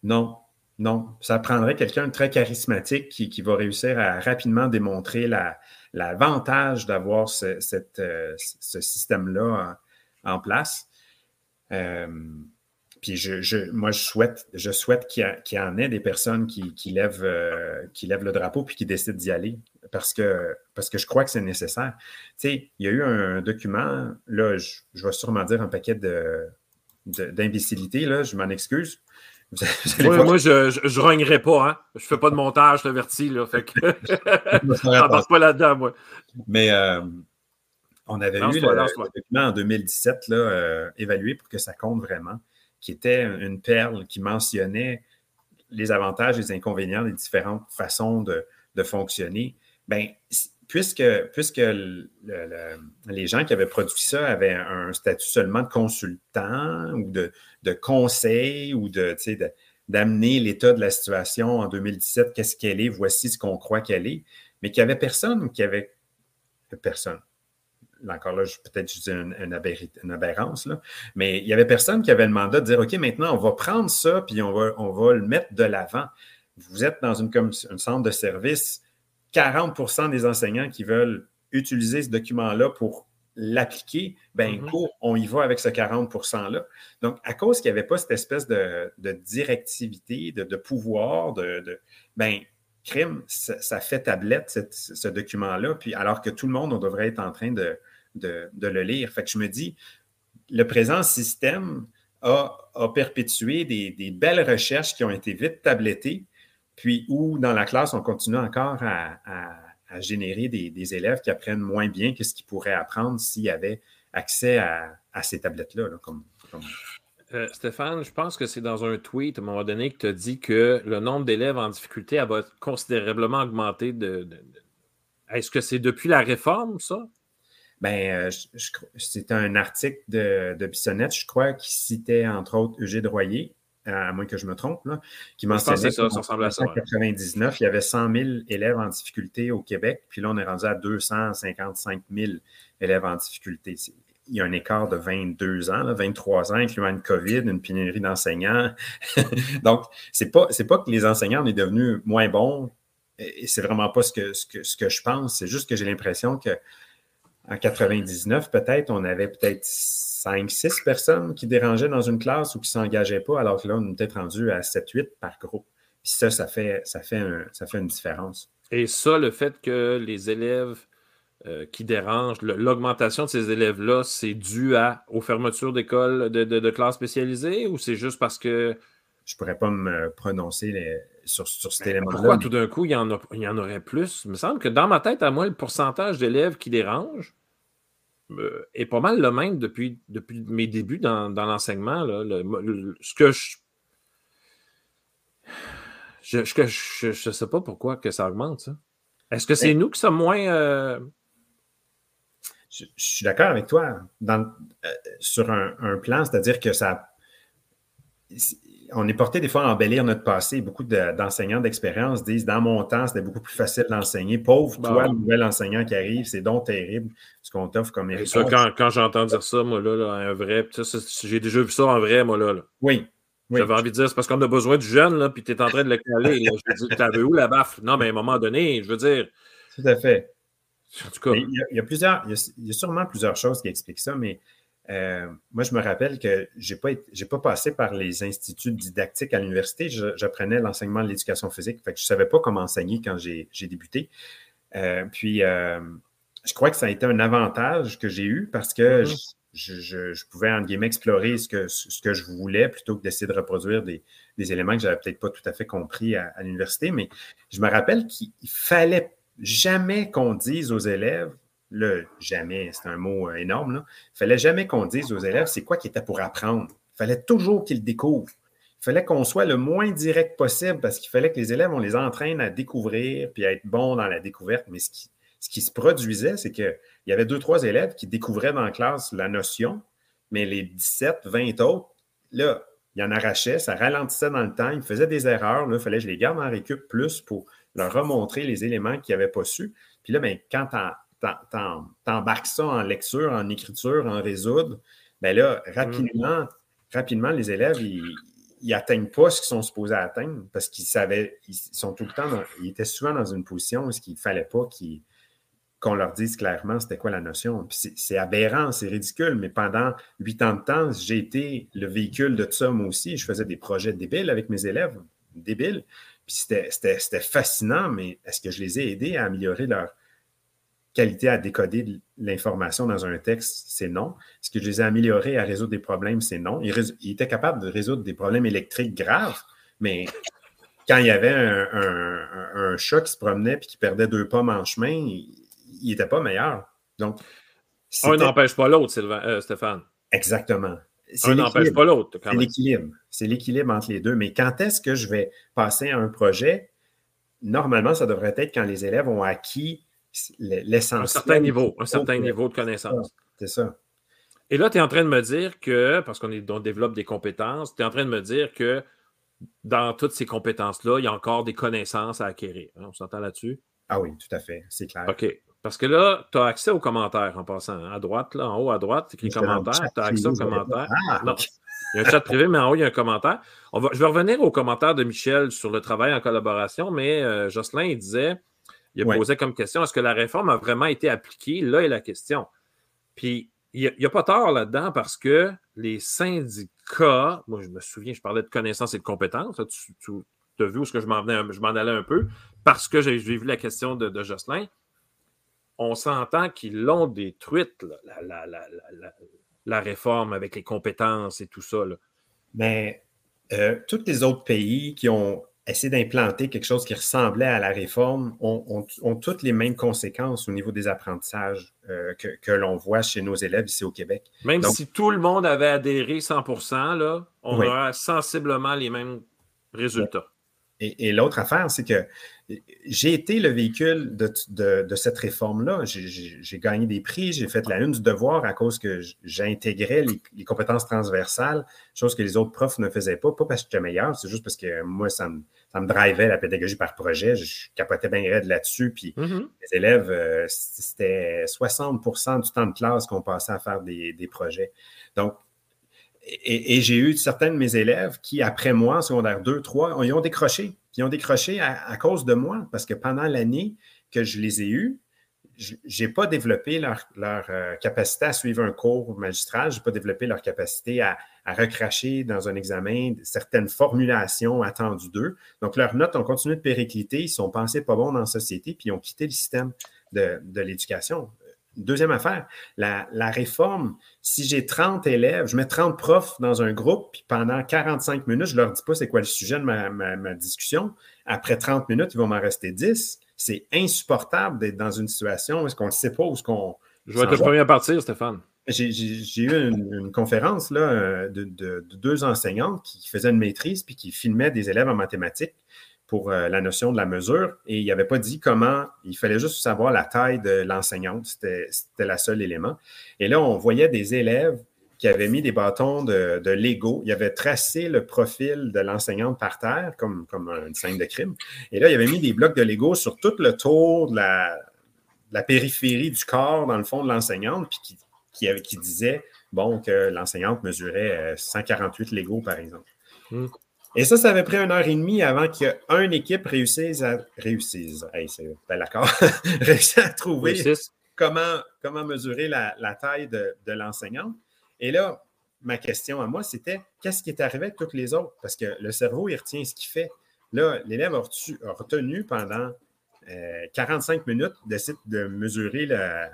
Non, non. Ça prendrait quelqu'un de très charismatique qui, va réussir à rapidement démontrer l'avantage d'avoir ce, euh, ce système-là en, place. Euh, puis je, moi, je souhaite, je souhaite qu'il y, en ait des personnes qui, lèvent, euh, qui lèvent le drapeau puis qui décident d'y aller parce que, parce que je crois que c'est nécessaire. Tu sais, il y a eu un document, là, je, vais sûrement dire un paquet d'imbécilité, là, je m'en excuse.
moi, je ne rognerai pas, hein. Je ne fais pas de montage, le verti, là. Fait que. je pas là-dedans, moi.
Mais euh, on avait eu le, document en 2017 là, euh, évalué pour que ça compte vraiment qui était une perle qui mentionnait les avantages et les inconvénients des différentes façons de, fonctionner, bien, puisque, les gens qui avaient produit ça avaient un statut seulement de consultant ou de, de conseil ou de, d'amener l'état de la situation en 2017, qu'est-ce qu'elle est, voici ce qu'on croit qu'elle est, mais qu'il n'y avait personne qui avait personne encore là, peut-être je dis une, aberrance, mais il n'y avait personne qui avait le mandat de dire OK, maintenant, on va prendre ça, puis on va, on va le mettre de l'avant. Vous êtes dans une, comme, centre de service, 40% des enseignants qui veulent utiliser ce document-là pour l'appliquer, ben mm-hmm. on y va avec ce 40 %-là. Donc, à cause qu'il n'y avait pas cette espèce de, directivité, de, pouvoir, de, ben, crime, ça, fait tablette, ce document-là, puis alors que tout le monde, on devrait être en train de, de, le lire. Fait que je me dis, le présent système a, perpétué des, belles recherches qui ont été vite tablettées, puis où dans la classe, on continue encore à, générer des, élèves qui apprennent moins bien que ce qu'ils pourraient apprendre s'il y avait accès à, ces tablettes-là.
Euh, Stéphane, je pense que c'est dans un tweet à un moment donné que tu as dit que le nombre d'élèves en difficulté va considérablement augmenter. de... Est-ce que c'est depuis la réforme, ça?
Ben, euh, c'était un article de, de, Bissonnette, je crois, qui citait entre autres Eugène Royer, à moins que je me trompe, là, qui mentionnait qu'en 1999, il y avait 100 000 élèves en difficulté au Québec, puis là, on est rendu à 255 000 élèves en difficulté. Il y a un écart de 22 ans, 23 ans, incluant une COVID, une pénurie d'enseignants. Donc, ce n'est pas, pas que les enseignants sont devenus moins bons, et c'est vraiment pas ce que, ce que, ce que je pense, c'est juste que j'ai l'impression que en 99, peut-être, on avait peut-être 5-6 personnes qui dérangeaient dans une classe ou qui ne s'engageaient pas, alors que là, on peut-être rendu à 7-8 par groupe. Puis ça, ça fait, ça, fait ça fait une différence.
Et ça, le fait que les élèves euh, qui dérangent, l'augmentation de ces élèves-là, c'est dû à, aux fermetures d'écoles, de, classes spécialisées ou c'est juste parce que.
Je ne pourrais pas me prononcer sur, sur cet élément-là.
Pourquoi tout d'un coup, il y, en il y en aurait plus? Il me semble que dans ma tête, à moi, le pourcentage d'élèves qui dérangent, euh, est pas mal le même depuis, depuis mes débuts dans, l'enseignement. ce que je. Je ne je, sais pas pourquoi que ça augmente, ça. Est-ce que c'est nous qui sommes moins. Euh,
je, suis d'accord avec toi dans, euh, sur un, plan, c'est-à-dire que ça. On est porté des fois à embellir notre passé. Beaucoup d'enseignants d'expérience disent Dans mon temps, c'était beaucoup plus facile d'enseigner. Pauvre toi, le nouvel enseignant qui arrive, c'est donc terrible ce qu'on t'offre comme
héritage. quand, quand j'entends dire ça, moi, là, un vrai, j'ai déjà vu ça en vrai, moi, là.
Oui.
J'avais envie de dire, c'est parce qu'on a besoin du jeune, là, puis tu es en train de le caler. Je dire, tu où la baffe? Non, mais à un moment donné, je veux dire.
Tout à fait. En tout cas. Il y, a, plusieurs, il y a sûrement plusieurs choses qui expliquent ça, mais euh, moi, je me rappelle que je n'ai pas, pas passé par les instituts didactiques à l'université. J'apprenais l'enseignement de l'éducation physique. Fait que je ne savais pas comment enseigner quand j'ai débuté. Euh, puis, euh, je crois que ça a été un avantage que j'ai eu parce que mm-hmm. je, pouvais, en guillemets, explorer ce que, ce que je voulais plutôt que d'essayer de reproduire des, éléments que je n'avais peut-être pas tout à fait compris à, à l'université. Mais je me rappelle qu'il fallait jamais qu'on dise aux élèves le jamais, c'est un mot euh, énorme, il fallait jamais qu'on dise aux élèves c'est quoi qui était pour apprendre. Il fallait toujours qu'ils découvrent. Il fallait qu'on soit le moins direct possible parce qu'il fallait que les élèves, on les entraîne à découvrir puis à être bons dans la découverte. Mais ce qui, ce qui se produisait, c'est qu'il y avait deux, trois élèves qui découvraient dans la classe la notion, mais les 17, 20 autres, là, ils en arrachaient, ça ralentissait dans le temps, ils faisaient des erreurs. Là, il fallait que je les garde en récup plus pour leur remontrer les éléments qu'ils n'avaient pas su. Puis là, ben, quand t'embarques ça en lecture, en écriture, en résoudre, bien là, rapidement, rapidement, les élèves, ils n'atteignent pas ce qu'ils sont supposés atteindre parce qu'ils savaient, ils sont tout le temps, ils étaient souvent dans une position où il ne fallait pas qu'on leur dise clairement c'était quoi la notion. c'est aberrant, c'est ridicule, mais pendant huit ans de temps, j'ai été le véhicule de ça moi aussi. Je faisais des projets débiles avec mes élèves, débiles. Puis c'était fascinant, mais est-ce que je les ai aidés à améliorer leur, qualité à décoder l'information dans un texte, c'est non. Est-ce que je les ai améliorés à résoudre des problèmes, c'est non. Ils, étaient capables de résoudre des problèmes électriques graves, mais quand il y avait un, chat qui se promenait et qui perdait deux pommes en chemin, il n'était pas meilleur. Donc,
un n'empêche pas l'autre, euh, Stéphane.
Exactement.
Un n'empêche pas l'autre.
C'est l'équilibre. C'est l'équilibre entre les deux. Mais quand est-ce que je vais passer à un projet? Normalement, ça devrait être quand les élèves ont acquis l'essentiel.
Un certain niveau, un certain niveau de connaissance.
C'est ça.
Et là, tu es en train de me dire que, parce qu'on développe des compétences, tu es en train de me dire que dans toutes ces compétences-là, il y a encore des connaissances à acquérir. Hein, on s'entend là-dessus?
Ah oui, tout à fait. C'est clair.
OK. Parce que là, tu as accès aux commentaires en passant. Hein, à droite, là, en haut à droite, tu écris commentaires. Tu as accès aux commentaires. Ah, non. Il y a un chat privé, mais en haut, il y a un commentaire. On va, je vais revenir aux commentaires de Michel sur le travail en collaboration, mais euh, Jocelyn, il disait il a posé comme question est-ce que la réforme a vraiment été appliquée? Là est la question. Puis, il n'y a, pas tort là-dedans parce que les syndicats, moi, je me souviens, je parlais de connaissances et de compétences. Tu, as vu où ce que je m'en allais un peu? Parce que j'ai vu la question de, Jocelyn. On s'entend qu'ils l'ont détruite, la, réforme avec les compétences et tout ça.
Mais euh, tous les autres pays qui ont essayer d'implanter quelque chose qui ressemblait à la réforme ont, toutes les mêmes conséquences au niveau des apprentissages euh, que, l'on voit chez nos élèves ici au Québec.
Même si tout le monde avait adhéré 100% là, on aurait sensiblement les mêmes résultats.
Et, l'autre affaire, c'est que j'ai été le véhicule de, cette réforme-là. J'ai gagné des prix, j'ai fait la une du devoir à cause que j'intégrais les, les, compétences transversales, chose que les autres profs ne faisaient pas, pas parce que j'étais meilleur, c'est juste parce que moi, ça me, ça me drivait la pédagogie par projet. Je capotais bien raide là-dessus. Puis mm-hmm. les élèves, euh, c'était 60% du temps de classe qu'on passait à faire des, des projets. Donc, et, j'ai eu certains de mes élèves qui, après moi, en secondaire 2, 3, ils ont décroché. Ils ont décroché à, cause de moi, parce que pendant l'année que je les ai eus, je n'ai pas développé leur, euh, capacité à suivre un cours magistral, je n'ai pas développé leur capacité à, recracher dans un examen certaines formulations attendues d'eux. Donc, leurs notes ont continué de péricliter, ils sont pensés pas bons dans la société, puis ils ont quitté le système de l'éducation. Deuxième affaire, la, réforme, si j'ai 30 élèves, je mets 30 profs dans un groupe, puis pendant 45 minutes, je ne leur dis pas c'est quoi le sujet de ma, discussion. Après 30 minutes, il va m'en rester 10. C'est insupportable d'être dans une situation où est-ce qu'on ne sait pas où ce qu'on.
Je vais être le premier à partir, Stéphane.
J'ai eu une, conférence là, euh, de, de, deux enseignantes qui faisaient une maîtrise puis qui filmaient des élèves en mathématiques pour euh, la notion de la mesure et il n'avait pas dit comment, il fallait juste savoir la taille de l'enseignante, c'était le seul élément. Et là, on voyait des élèves qui avait mis des bâtons de, Lego. Il avait tracé le profil de l'enseignante par terre, comme, comme une scène de crime. Et là, il avait mis des blocs de Lego sur tout le tour de la, la périphérie du corps, dans le fond, de l'enseignante, puis qui, qui, disait, bon, que l'enseignante mesurait 148 Lego, par exemple. Hmm. Et ça, ça avait pris une heure et demie avant qu'une équipe réussisse à réussisse. c'est d'accord. réussisse à trouver comment, comment mesurer la, la taille de, de l'enseignante. Et là, ma question à moi, c'était qu'est-ce qui est arrivé avec toutes les autres? Parce que le cerveau, il retient ce qu'il fait. Là, l'élève a, retenu pendant 45 euh, minutes d'essayer de mesurer la,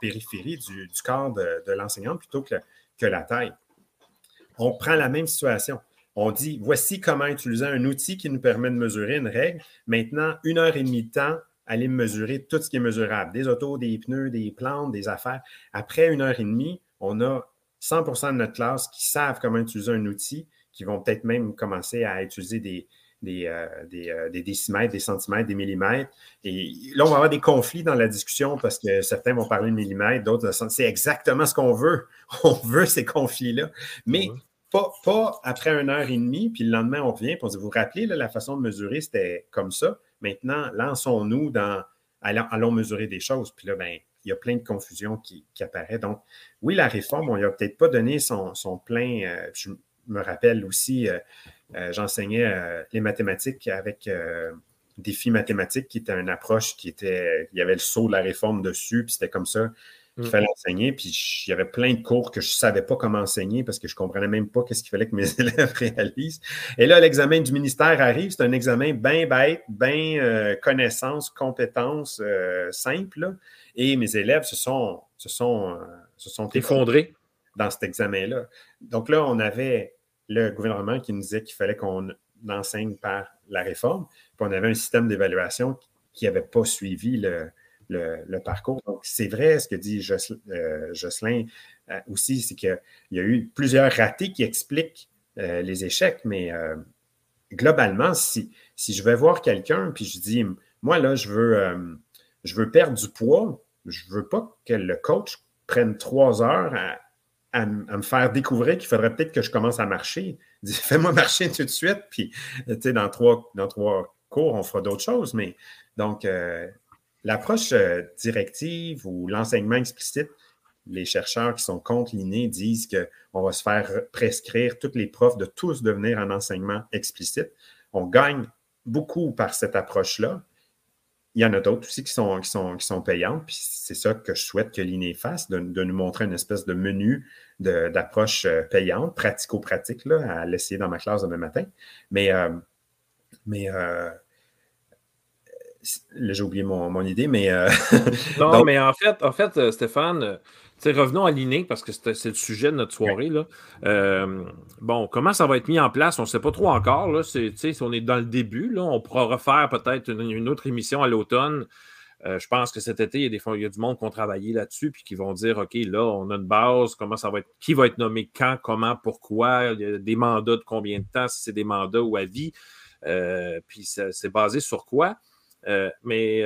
périphérie du, corps de, de l'enseignante plutôt que, que la taille. On prend la même situation. On dit voici comment utiliser un outil qui nous permet de mesurer une règle. Maintenant, une heure et demie de temps, aller mesurer tout ce qui est mesurable des autos, des pneus, des plantes, des affaires. Après une heure et demie, on a 100% de notre classe qui savent comment utiliser un outil, qui vont peut-être même commencer à utiliser des, des, euh, euh, des, décimètres, des centimètres, des millimètres. Et là, on va avoir des conflits dans la discussion parce que certains vont parler de millimètres, d'autres de C'est exactement ce qu'on veut. On veut ces conflits-là. Mais pas, après une heure et demie, puis le lendemain, on revient, puis on dit, vous vous rappelez, la façon de mesurer, c'était comme ça. Maintenant, lançons-nous dans, allons, mesurer des choses. Puis là, ben, il y a plein de confusion qui, apparaît. Donc, oui, la réforme, on lui a peut-être pas donné son, plein. Euh, je me rappelle aussi, euh, euh, j'enseignais les mathématiques avec défi mathématiques, qui était une approche qui était. Il y avait le saut de la réforme dessus, puis c'était comme ça qu'il mm. fallait enseigner. Puis il y avait plein de cours que je ne savais pas comment enseigner parce que je ne comprenais même pas ce qu'il fallait que mes élèves réalisent. Et là, l'examen du ministère arrive. C'est un examen bien bête, bien connaissance, compétence simple. Et mes élèves se sont, se sont, euh, se sont effondrés dans cet examen-là. Donc là, on avait le gouvernement qui nous disait qu'il fallait qu'on enseigne par la réforme, puis on avait un système d'évaluation qui n'avait pas suivi le, le, parcours. Donc, c'est vrai ce que dit euh, Jocelyn euh, aussi, c'est qu'il y a eu plusieurs ratés qui expliquent les échecs, mais globalement, si, si je vais voir quelqu'un, puis je dis, moi, là, je veux, je veux perdre du poids, je ne veux pas que le coach prenne trois heures à, me faire découvrir qu'il faudrait peut-être que je commence à marcher. Fais-moi marcher tout de suite, puis dans trois, dans trois cours, on fera d'autres choses. Mais donc, euh, l'approche euh, directive ou l'enseignement explicite, les chercheurs qui sont contre l'inné disent qu'on va se faire prescrire toutes les profs de tous devenir un enseignement explicite. On gagne beaucoup par cette approche-là il y en a d'autres aussi qui sont, qui payantes. Puis c'est ça que je souhaite que l'INE fasse, de, nous montrer une espèce de menu d'approche euh, payante, pratico-pratique, à l'essayer dans ma classe demain matin. Mais, euh, mais euh, j'ai oublié mon, idée, mais.
non, mais en fait, en fait, Stéphane, revenons à l'INE parce que c'est le sujet de notre soirée. Là. Euh, bon, comment ça va être mis en place? On ne sait pas trop encore. Là. on est dans le début, là, on pourra refaire peut-être une, autre émission à l'automne. Euh, je pense que cet été, il y, a des, il y a du monde qui ont travaillé là-dessus puis qui vont dire OK, là, on a une base, comment ça va être, qui va être nommé quand, comment, pourquoi, il y a des mandats de combien de temps, si c'est des mandats ou à vie, euh, puis c'est basé sur quoi? Mais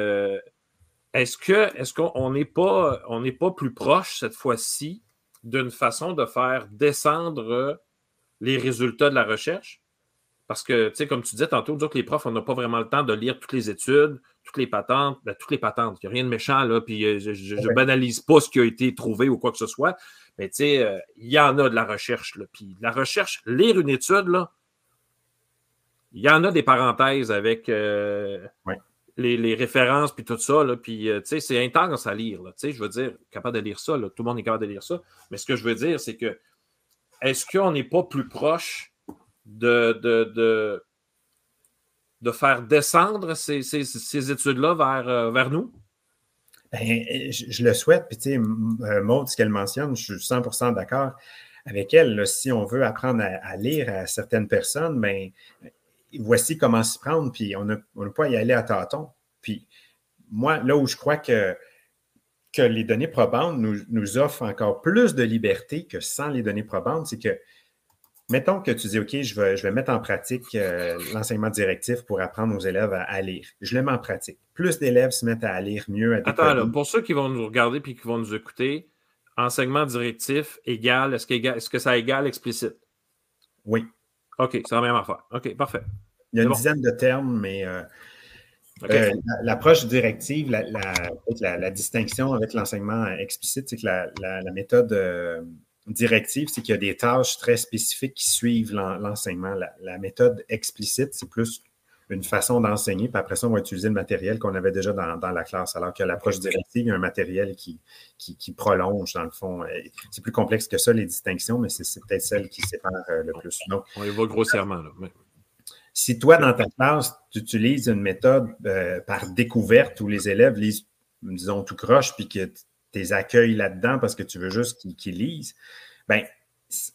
est-ce que est-ce qu'on n'est pas on n'est pas plus proche cette fois-ci d'une façon de faire descendre les résultats de la recherche? Parce que, tu sais, comme tu disais tantôt, que les profs, on n'a pas vraiment le temps de lire toutes les études, toutes les patentes, ben, toutes les patentes. Il n'y a rien de méchant, là, puis euh, je ne banalise pas ce qui a été trouvé ou quoi que ce soit. Mais tu sais, euh, il y en a de la recherche, là. Puis la recherche, lire une étude, là, il y en a des parenthèses avec euh, les, références, puis tout ça. Là, puis, euh, tu sais, c'est intense à lire. Là, je veux dire, capable de lire ça. Tout le monde est capable de lire ça. Mais ce que je veux dire, c'est que est-ce qu'on n'est pas plus proche de, de, de, faire descendre ces, ces, études-là vers, euh, vers nous?
Ben, je, le souhaite. Puis, tu sais, euh, Maud, ce qu'elle mentionne, je suis 100 d'accord avec elle. si on veut apprendre à, lire à certaines personnes, ben, voici comment s'y prendre, puis on n'a pas à y aller à tâtons. Puis moi, là où je crois que, que les données probantes nous, nous offrent encore plus de liberté que sans les données probantes, c'est que, mettons que tu dis, OK, je vais, je vais mettre en pratique euh, l'enseignement directif pour apprendre aux élèves à, lire. Je le mets en pratique. Plus d'élèves se mettent à lire mieux.
Attends, pour ceux qui vont nous regarder puis qui vont nous écouter, enseignement directif égale, est-ce, est que ça égale explicite?
Oui.
OK, c'est la même affaire. OK, parfait.
Il y a une dizaine de termes, mais euh, euh, l'approche directive, la, distinction avec l'enseignement explicite, c'est que la, méthode euh, directive, c'est qu'il y a des tâches très spécifiques qui suivent l'enseignement. La, méthode explicite, c'est plus une façon d'enseigner, puis après ça, on va utiliser le matériel qu'on avait déjà dans, la classe. Alors que l'approche directive, il y a un matériel qui, qui, prolonge, dans le fond. C'est plus complexe que ça, les distinctions, mais c'est peut-être celle qui sépare euh, le plus.
on y va grossièrement. Là.
Si toi, dans ta classe, tu utilises une méthode euh, par découverte où les élèves lisent, disons, tout croche, puis que tu les accueilles là-dedans parce que tu veux juste qu'ils lisent, bien,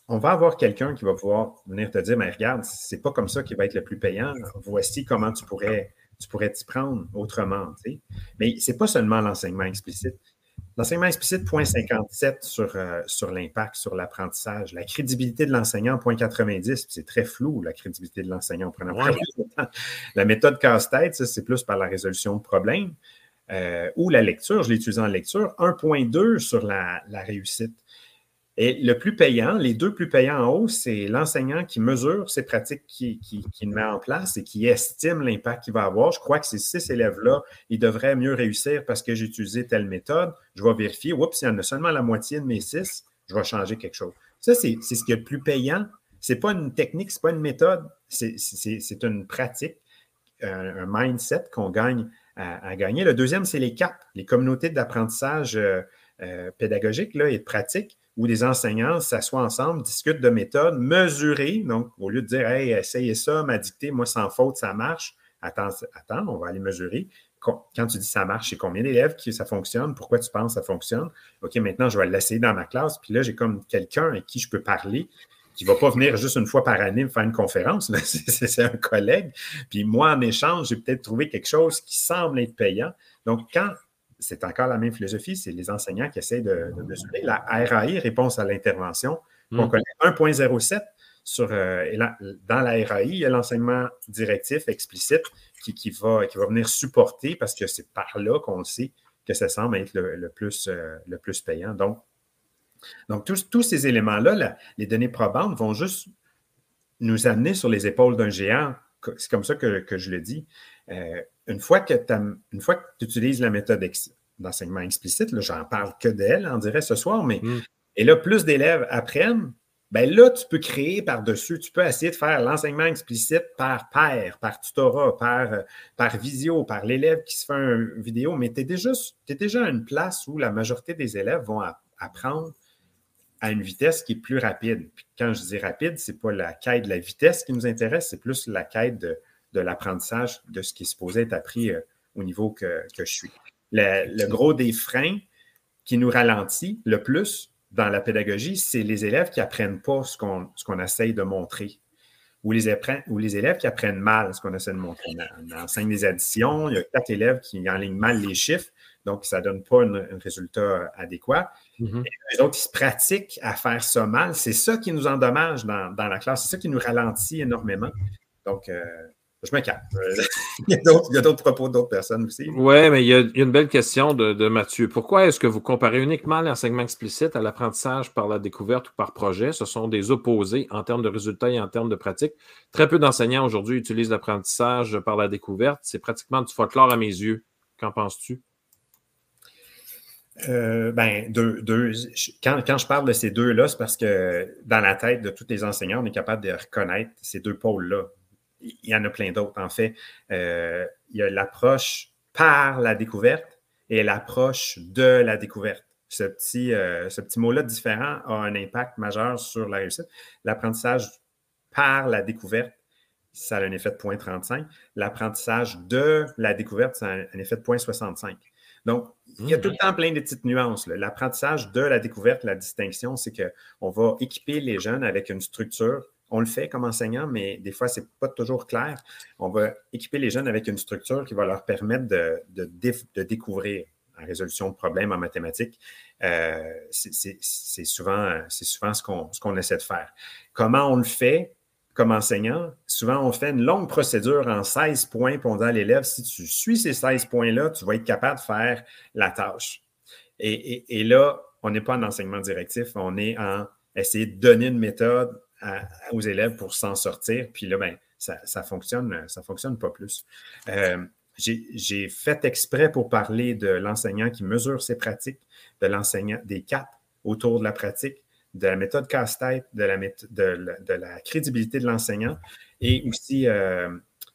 on va avoir quelqu'un qui va pouvoir venir te dire, mais regarde, c'est pas comme ça qui va être le plus payant. Voici comment tu pourrais tu pourrais t'y prendre autrement. Tu sais. Mais ce n'est pas seulement l'enseignement explicite. L'enseignement explicite, point 57 sur, euh, sur l'impact, sur l'apprentissage. La crédibilité de l'enseignant, point 90, c'est très flou, la crédibilité de l'enseignant. La méthode casse-tête, c'est plus par la résolution de problèmes. Euh, ou la lecture, je l'ai utilisé en lecture, 1.2 sur la, la réussite. Et le plus payant, les deux plus payants en haut, c'est l'enseignant qui mesure ces pratiques qu'il qui, met en place et qui estime l'impact qu'il va avoir. Je crois que ces six élèves-là, ils devraient mieux réussir parce que j'ai utilisé telle méthode. Je vais vérifier. Oups, il y en a seulement la moitié de mes six. Je vais changer quelque chose. Ça, c'est ce qui est le plus payant. Ce n'est pas une technique, ce n'est pas une méthode, c'est une pratique, un, mindset qu'on gagne à, gagner. Le deuxième, c'est les CAP, les communautés d'apprentissage euh, euh, pédagogique là, et de pratique où les enseignants s'assoient ensemble, discutent de méthodes mesurées. Donc, au lieu de dire, hey, essayez ça, m'a dicté, moi, sans faute, ça marche. Attends, attends, on va aller mesurer. Quand tu dis ça marche, c'est combien d'élèves qui ça fonctionne? Pourquoi tu penses que ça fonctionne? OK, maintenant, je vais l'essayer dans ma classe. Puis là, j'ai comme quelqu'un avec qui je peux parler qui ne va pas venir juste une fois par année me faire une conférence. C'est un collègue. Puis moi, en échange, j'ai peut-être trouvé quelque chose qui semble être payant. Donc, quand c'est encore la même philosophie, c'est les enseignants qui essayent de, mesurer. La RAI, réponse à l'intervention, hmm. on connaît 1.07 sur, euh, dans la RAI, il y a l'enseignement directif explicite qui, va, qui va venir supporter parce que c'est par là qu'on sait que ça semble être le, plus, euh, le plus payant. Donc, donc tous, ces éléments-là, les données probantes vont juste nous amener sur les épaules d'un géant. C'est comme ça que, je le dis. Euh, une fois que tu utilises la méthode d'enseignement explicite, j'en parle que d'elle, on dirait ce soir, mais mm. et là, plus d'élèves apprennent, ben là, tu peux créer par-dessus, tu peux essayer de faire l'enseignement explicite par pair, par tutorat, par, par visio, par l'élève qui se fait une vidéo, mais tu es déjà, es déjà à une place où la majorité des élèves vont apprendre à une vitesse qui est plus rapide. Puis quand je dis rapide, ce n'est pas la quête de la vitesse qui nous intéresse, c'est plus la quête de, de l'apprentissage de ce qui est supposé être appris euh, au niveau que, je suis. Le, gros des freins qui nous ralentit le plus dans la pédagogie, c'est les élèves qui n'apprennent pas ce qu'on essaye de montrer. Ou les, ou les élèves qui apprennent mal ce qu'on essaie de montrer. On enseigne des additions, il y a quatre élèves qui enlignent mal les chiffres, donc ça ne donne pas un, résultat adéquat. Mm-hmm. les autres, ils se pratiquent à faire ça mal. C'est ça qui nous endommage dans, dans la classe, c'est ça qui nous ralentit énormément. Donc, euh, je me calme. il y a d'autres propos d'autres personnes aussi.
Oui, mais il y, a, une belle question de, Mathieu. Pourquoi est-ce que vous comparez uniquement l'enseignement explicite à l'apprentissage par la découverte ou par projet? Ce sont des opposés en termes de résultats et en termes de pratique. Très peu d'enseignants aujourd'hui utilisent l'apprentissage par la découverte. C'est pratiquement du folklore à mes yeux. Qu'en penses-tu?
Euh, ben, deux, quand, quand, je parle de ces deux-là, c'est parce que dans la tête de tous les enseignants, on est capable de reconnaître ces deux pôles-là il y en a plein d'autres, en fait. Euh, il y a l'approche par la découverte et l'approche de la découverte. Ce petit, euh, ce petit mot-là différent a un impact majeur sur la réussite. L'apprentissage par la découverte, ça a un effet de 0.35. L'apprentissage de la découverte, ça a un effet de 0.65. Donc, il y a tout le temps plein de petites nuances. L'apprentissage de la découverte, la distinction, c'est qu'on va équiper les jeunes avec une structure on le fait comme enseignant, mais des fois, ce n'est pas toujours clair. On va équiper les jeunes avec une structure qui va leur permettre de, découvrir la résolution de problèmes en mathématiques. Euh, c'est souvent, ce qu'on essaie de faire. Comment on le fait comme enseignant? Souvent, on fait une longue procédure en 16 points pour dire à l'élève, si tu suis ces 16 points-là, tu vas être capable de faire la tâche. Et, et là, on n'est pas en enseignement directif, on est en essayer de donner une méthode aux élèves pour s'en sortir. Puis là, ben, ça, ça fonctionne, ça fonctionne pas plus. Euh, j'ai fait exprès pour parler de l'enseignant qui mesure ses pratiques, de l'enseignant des caps autour de la pratique, de la méthode casse-tête, de la, de, la, crédibilité de l'enseignant et aussi euh,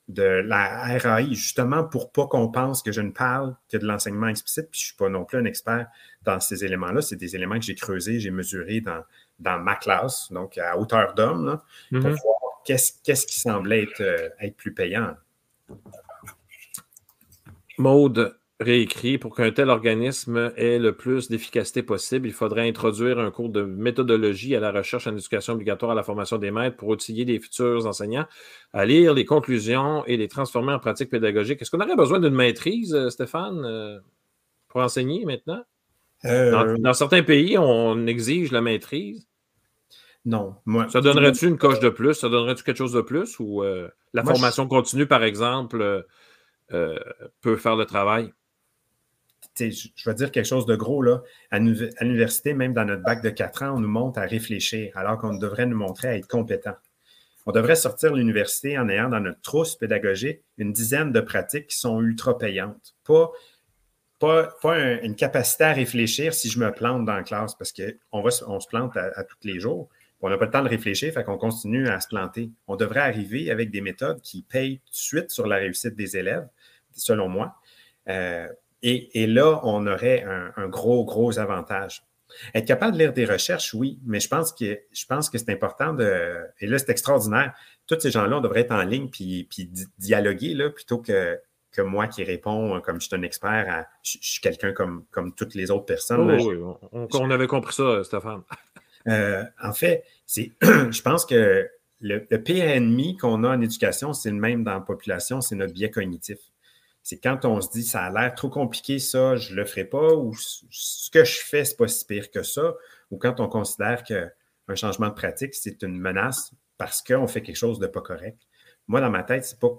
de la RAI, justement pour pas qu'on pense que je ne parle que de l'enseignement explicite, puis je ne suis pas non plus un expert dans ces éléments-là. C'est des éléments que j'ai creusés, j'ai mesurés dans, dans ma classe, donc à hauteur d'homme, pour mm-hmm. voir qu'est-ce qui semblait être, euh, être plus payant.
Maude réécrit pour qu'un tel organisme ait le plus d'efficacité possible, il faudrait introduire un cours de méthodologie à la recherche en éducation obligatoire à la formation des maîtres pour outiller les futurs enseignants à lire les conclusions et les transformer en pratique pédagogique. Est-ce qu'on aurait besoin d'une maîtrise, euh, Stéphane, euh, pour enseigner maintenant? Euh, dans, certains pays, on exige la maîtrise.
Non.
ça donnerait-tu une coche de plus? Ça donnerait-tu quelque chose de plus? Ou la formation continue, par exemple, euh, peut faire le travail?
je vais dire quelque chose de gros. Là. À l'université, même dans notre bac de 4 ans, on nous montre à réfléchir, alors qu'on devrait nous montrer à être compétent. On devrait sortir de l'université en ayant dans notre trousse pédagogique une dizaine de pratiques qui sont ultra payantes. Pas, pas, une capacité à réfléchir si je me plante dans la classe, parce qu'on on se plante à, tous les jours. On n'a pas le temps de réfléchir, fait qu'on continue à se planter. On devrait arriver avec des méthodes qui payent tout de suite sur la réussite des élèves selon moi. Euh, et, là, on aurait un, gros, gros avantage. Être capable de lire des recherches, oui, mais je pense que, je pense que c'est important de. Et là, c'est extraordinaire. Tous ces gens-là, on devrait être en ligne puis, puis dialoguer là, plutôt que, que moi qui réponds comme je suis un expert, je, suis quelqu'un comme, comme toutes les autres personnes.
oui, on, avait compris ça, Stéphane.
Euh, en fait, c'est, je pense que le, pire ennemi qu'on a en éducation, c'est le même dans la population, c'est notre biais cognitif c'est quand on se dit ça a l'air trop compliqué, ça, je ne le ferai pas, ou ce que je fais, ce n'est pas si pire que ça, ou quand on considère qu'un changement de pratique, c'est une menace parce qu'on fait quelque chose de pas correct. Moi, dans ma tête, c'est pas,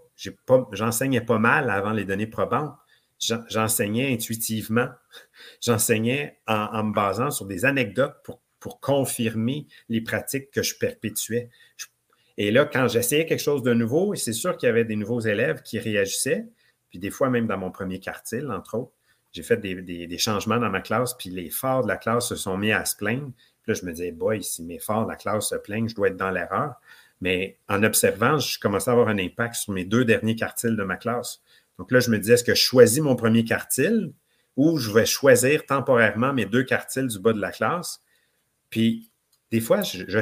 pas, j'enseignais pas mal avant les données probantes. J'enseignais intuitivement. J'enseignais en, me basant sur des anecdotes pour, pour confirmer les pratiques que je perpétuais. Et là, quand j'essayais quelque chose de nouveau, c'est sûr qu'il y avait des nouveaux élèves qui réagissaient, puis des fois, même dans mon premier quartile, entre autres, j'ai fait des, changements dans ma classe, puis les forts de la classe se sont mis à se plaindre. Puis là, je me disais, boy, si mes forts de la classe se plaignent, je dois être dans l'erreur. Mais en observant, je commençais à avoir un impact sur mes deux derniers quartiles de ma classe. Donc là, je me disais, est-ce que je choisis mon premier quartile ou je vais choisir temporairement mes deux quartiles du bas de la classe? Puis, des fois, je, je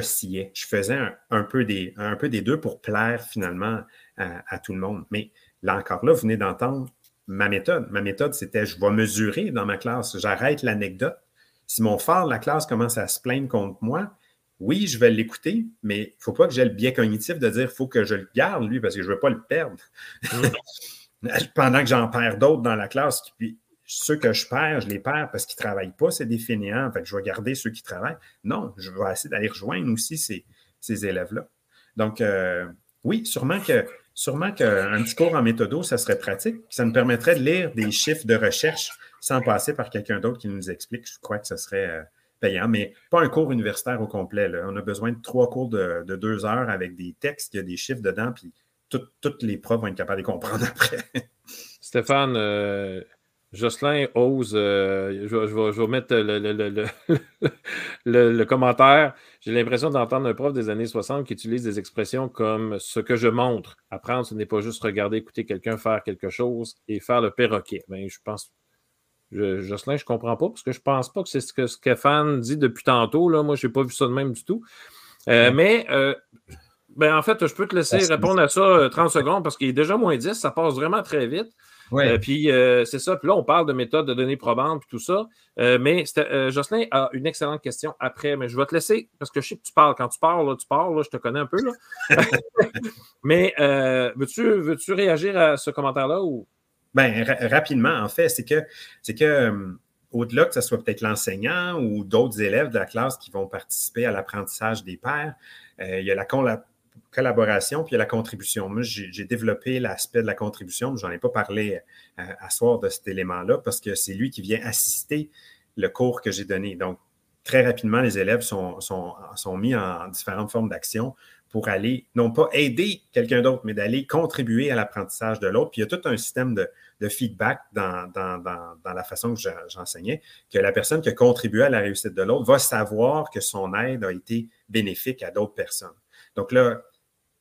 Je faisais un, peu des, un peu des deux pour plaire finalement à, à tout le monde. Mais Là encore, là, vous venez d'entendre ma méthode. Ma méthode, c'était je vais mesurer dans ma classe, j'arrête l'anecdote. Si mon phare de la classe commence à se plaindre contre moi, oui, je vais l'écouter, mais il ne faut pas que j'ai le biais cognitif de dire il faut que je le garde, lui, parce que je ne veux pas le perdre. Pendant que j'en perds d'autres dans la classe, puis ceux que je perds, je les perds parce qu'ils ne travaillent pas, c'est des fainéants. Fait que je vais garder ceux qui travaillent. Non, je vais essayer d'aller rejoindre aussi ces, élèves-là. Donc, euh, oui, sûrement que sûrement qu'un petit cours en méthodo, ça serait pratique. Ça nous permettrait de lire des chiffres de recherche sans passer par quelqu'un d'autre qui nous explique. Je crois que ça serait euh, payant, mais pas un cours universitaire au complet. On a besoin de trois cours de, deux heures avec des textes, il y a des chiffres dedans, puis toutes les profs vont être capables de comprendre après.
Stéphane, euh, Jocelyn ose, euh, je, vais, mettre le, commentaire. J'ai l'impression d'entendre un prof des années 60 qui utilise des expressions comme ce que je montre. Apprendre, ce n'est pas juste regarder, écouter quelqu'un faire quelque chose et faire le perroquet. Ben, je pense. Jocelyn, je ne comprends pas parce que je ne pense pas que c'est ce que Stéphane dit depuis tantôt. Là. Moi, je n'ai pas vu ça de même du tout. Euh, mais euh, ben, en fait, je peux te laisser répondre à ça 30 secondes parce qu'il est déjà moins 10. Ça passe vraiment très vite. Euh, puis euh, c'est ça. Puis là, on parle de méthode de données probantes et tout ça. Euh, mais Jocelyn a une excellente question après, mais je vais te laisser parce que je sais que tu parles. Quand tu parles, tu parles, je te connais un peu. mais veux-tu veux réagir à ce commentaire-là ou?
Bien, rapidement, en fait, c'est que c'est que au-delà que ce soit peut-être l'enseignant ou d'autres élèves de la classe qui vont participer à l'apprentissage des pairs, il y a la, collaboration, puis il y a la contribution. Moi, j'ai développé l'aspect de la contribution, mais je n'en ai pas parlé euh, à, soir de cet élément-là parce que c'est lui qui vient assister le cours que j'ai donné. Donc, très rapidement, les élèves sont, sont, sont mis en différentes formes d'action pour aller, non pas aider quelqu'un d'autre, mais d'aller contribuer à l'apprentissage de l'autre. Puis il y a tout un système de, feedback dans, dans, dans, la façon que j'enseignais, que la personne qui a contribué à la réussite de l'autre va savoir que son aide a été bénéfique à d'autres personnes. Donc là,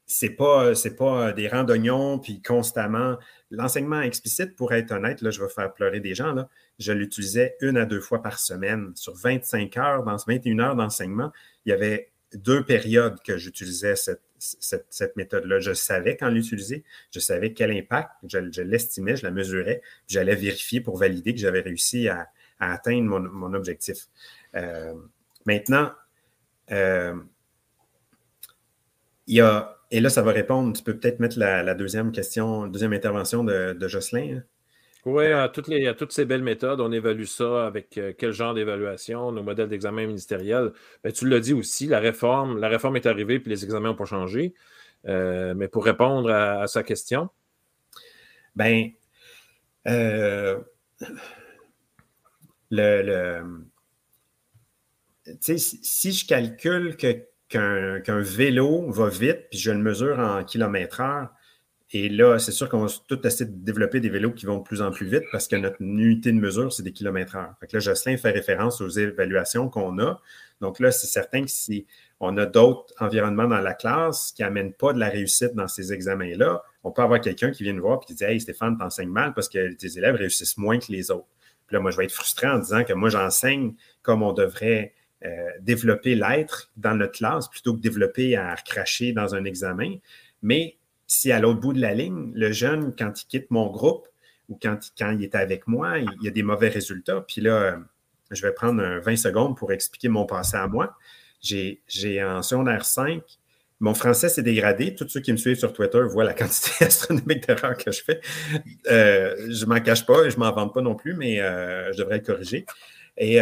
c'est pas, c'est pas des rangs d'oignons, puis constamment. L'enseignement explicite, pour être honnête, là, je vais faire pleurer des gens, là, je l'utilisais une à deux fois par semaine. Sur 25 heures, dans 21 heures d'enseignement, il y avait deux périodes que j'utilisais cette, cette, méthode-là. Je savais quand l'utiliser, je savais quel impact, je, l'estimais, je la mesurais, puis j'allais vérifier pour valider que j'avais réussi à, atteindre mon, objectif. Euh, maintenant, euh, il y a, et là, ça va répondre, tu peux peut-être mettre la, deuxième question, la deuxième intervention de, de Jocelyn. Hein?
Oui, à toutes, les, toutes ces belles méthodes, on évalue ça avec euh, quel genre d'évaluation, nos modèles d'examen ministériel. Ben, tu l'as dit aussi, la réforme, la réforme est arrivée puis les examens n'ont pas changé. Euh, mais pour répondre à, sa question.
Ben, euh, le, si je calcule qu'un vélo va vite, puis je le mesure en kilomètre heure, et là, c'est sûr qu'on va tout essayer de développer des vélos qui vont de plus en plus vite parce que notre unité de mesure, c'est des kilomètres heure. Fait que là, Jocelyn fait référence aux évaluations qu'on a. Donc là, c'est certain que si on a d'autres environnements dans la classe qui n'amènent pas de la réussite dans ces examens-là, on peut avoir quelqu'un qui vient nous voir et qui dit Hey Stéphane, t'enseignes mal parce que tes élèves réussissent moins que les autres. Puis là, moi, je vais être frustré en disant que moi, j'enseigne comme on devrait euh, développer l'être dans notre classe plutôt que développer à cracher dans un examen. Mais si à l'autre bout de la ligne, le jeune, quand il quitte mon groupe ou quand, quand il est avec moi, il, y a des mauvais résultats, puis là, euh, je vais prendre 20 secondes pour expliquer mon passé à moi. J'ai en secondaire 5, mon français s'est dégradé. Tous ceux qui me suivent sur Twitter voient la quantité astronomique d'erreurs que je fais. Euh, je ne m'en cache pas et je ne m'en vante pas non plus, mais je devrais le corriger. Et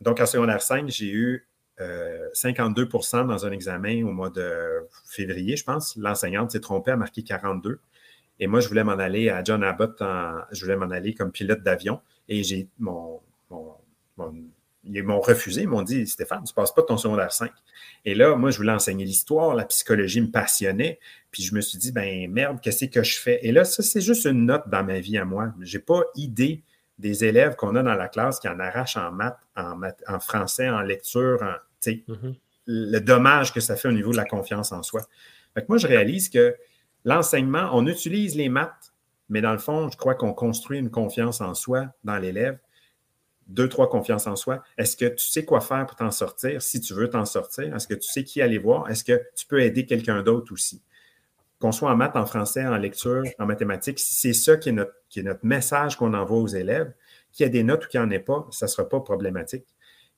donc, en secondaire 5, j'ai eu 52% euh, dans un examen au mois de février, je pense. L'enseignante s'est trompée, a marqué 42. Et moi, je voulais m'en aller à John Abbott, je voulais m'en aller comme pilote d'avion. Et j'ai mon, ils m'ont refusé, ils m'ont dit Stéphane, tu ne passes pas ton secondaire 5. Et là, moi, je voulais enseigner l'histoire, la psychologie me passionnait. Puis je me suis dit, ben merde, qu'est-ce que je fais? Et là, ça, c'est juste une note dans ma vie à moi. Je n'ai pas idée des élèves qu'on a dans la classe qui en arrachent en maths, en, maths, en français, en lecture, en, Mm-hmm. le dommage que ça fait au niveau de la confiance en soi. moi, je réalise que l'enseignement, on utilise les maths, mais dans le fond, je crois qu'on construit une confiance en soi dans l'élève. Deux, trois confiances en soi. Est-ce que tu sais quoi faire pour t'en sortir? Si tu veux t'en sortir? Est-ce que tu sais qui aller voir? Est-ce que tu peux aider quelqu'un d'autre aussi? Qu'on soit en maths, en français, en lecture, en mathématiques, c'est ça qui est, notre, qui est notre message qu'on envoie aux élèves, qu'il y ait des notes ou qu'il n'y en ait pas, ça ne sera pas problématique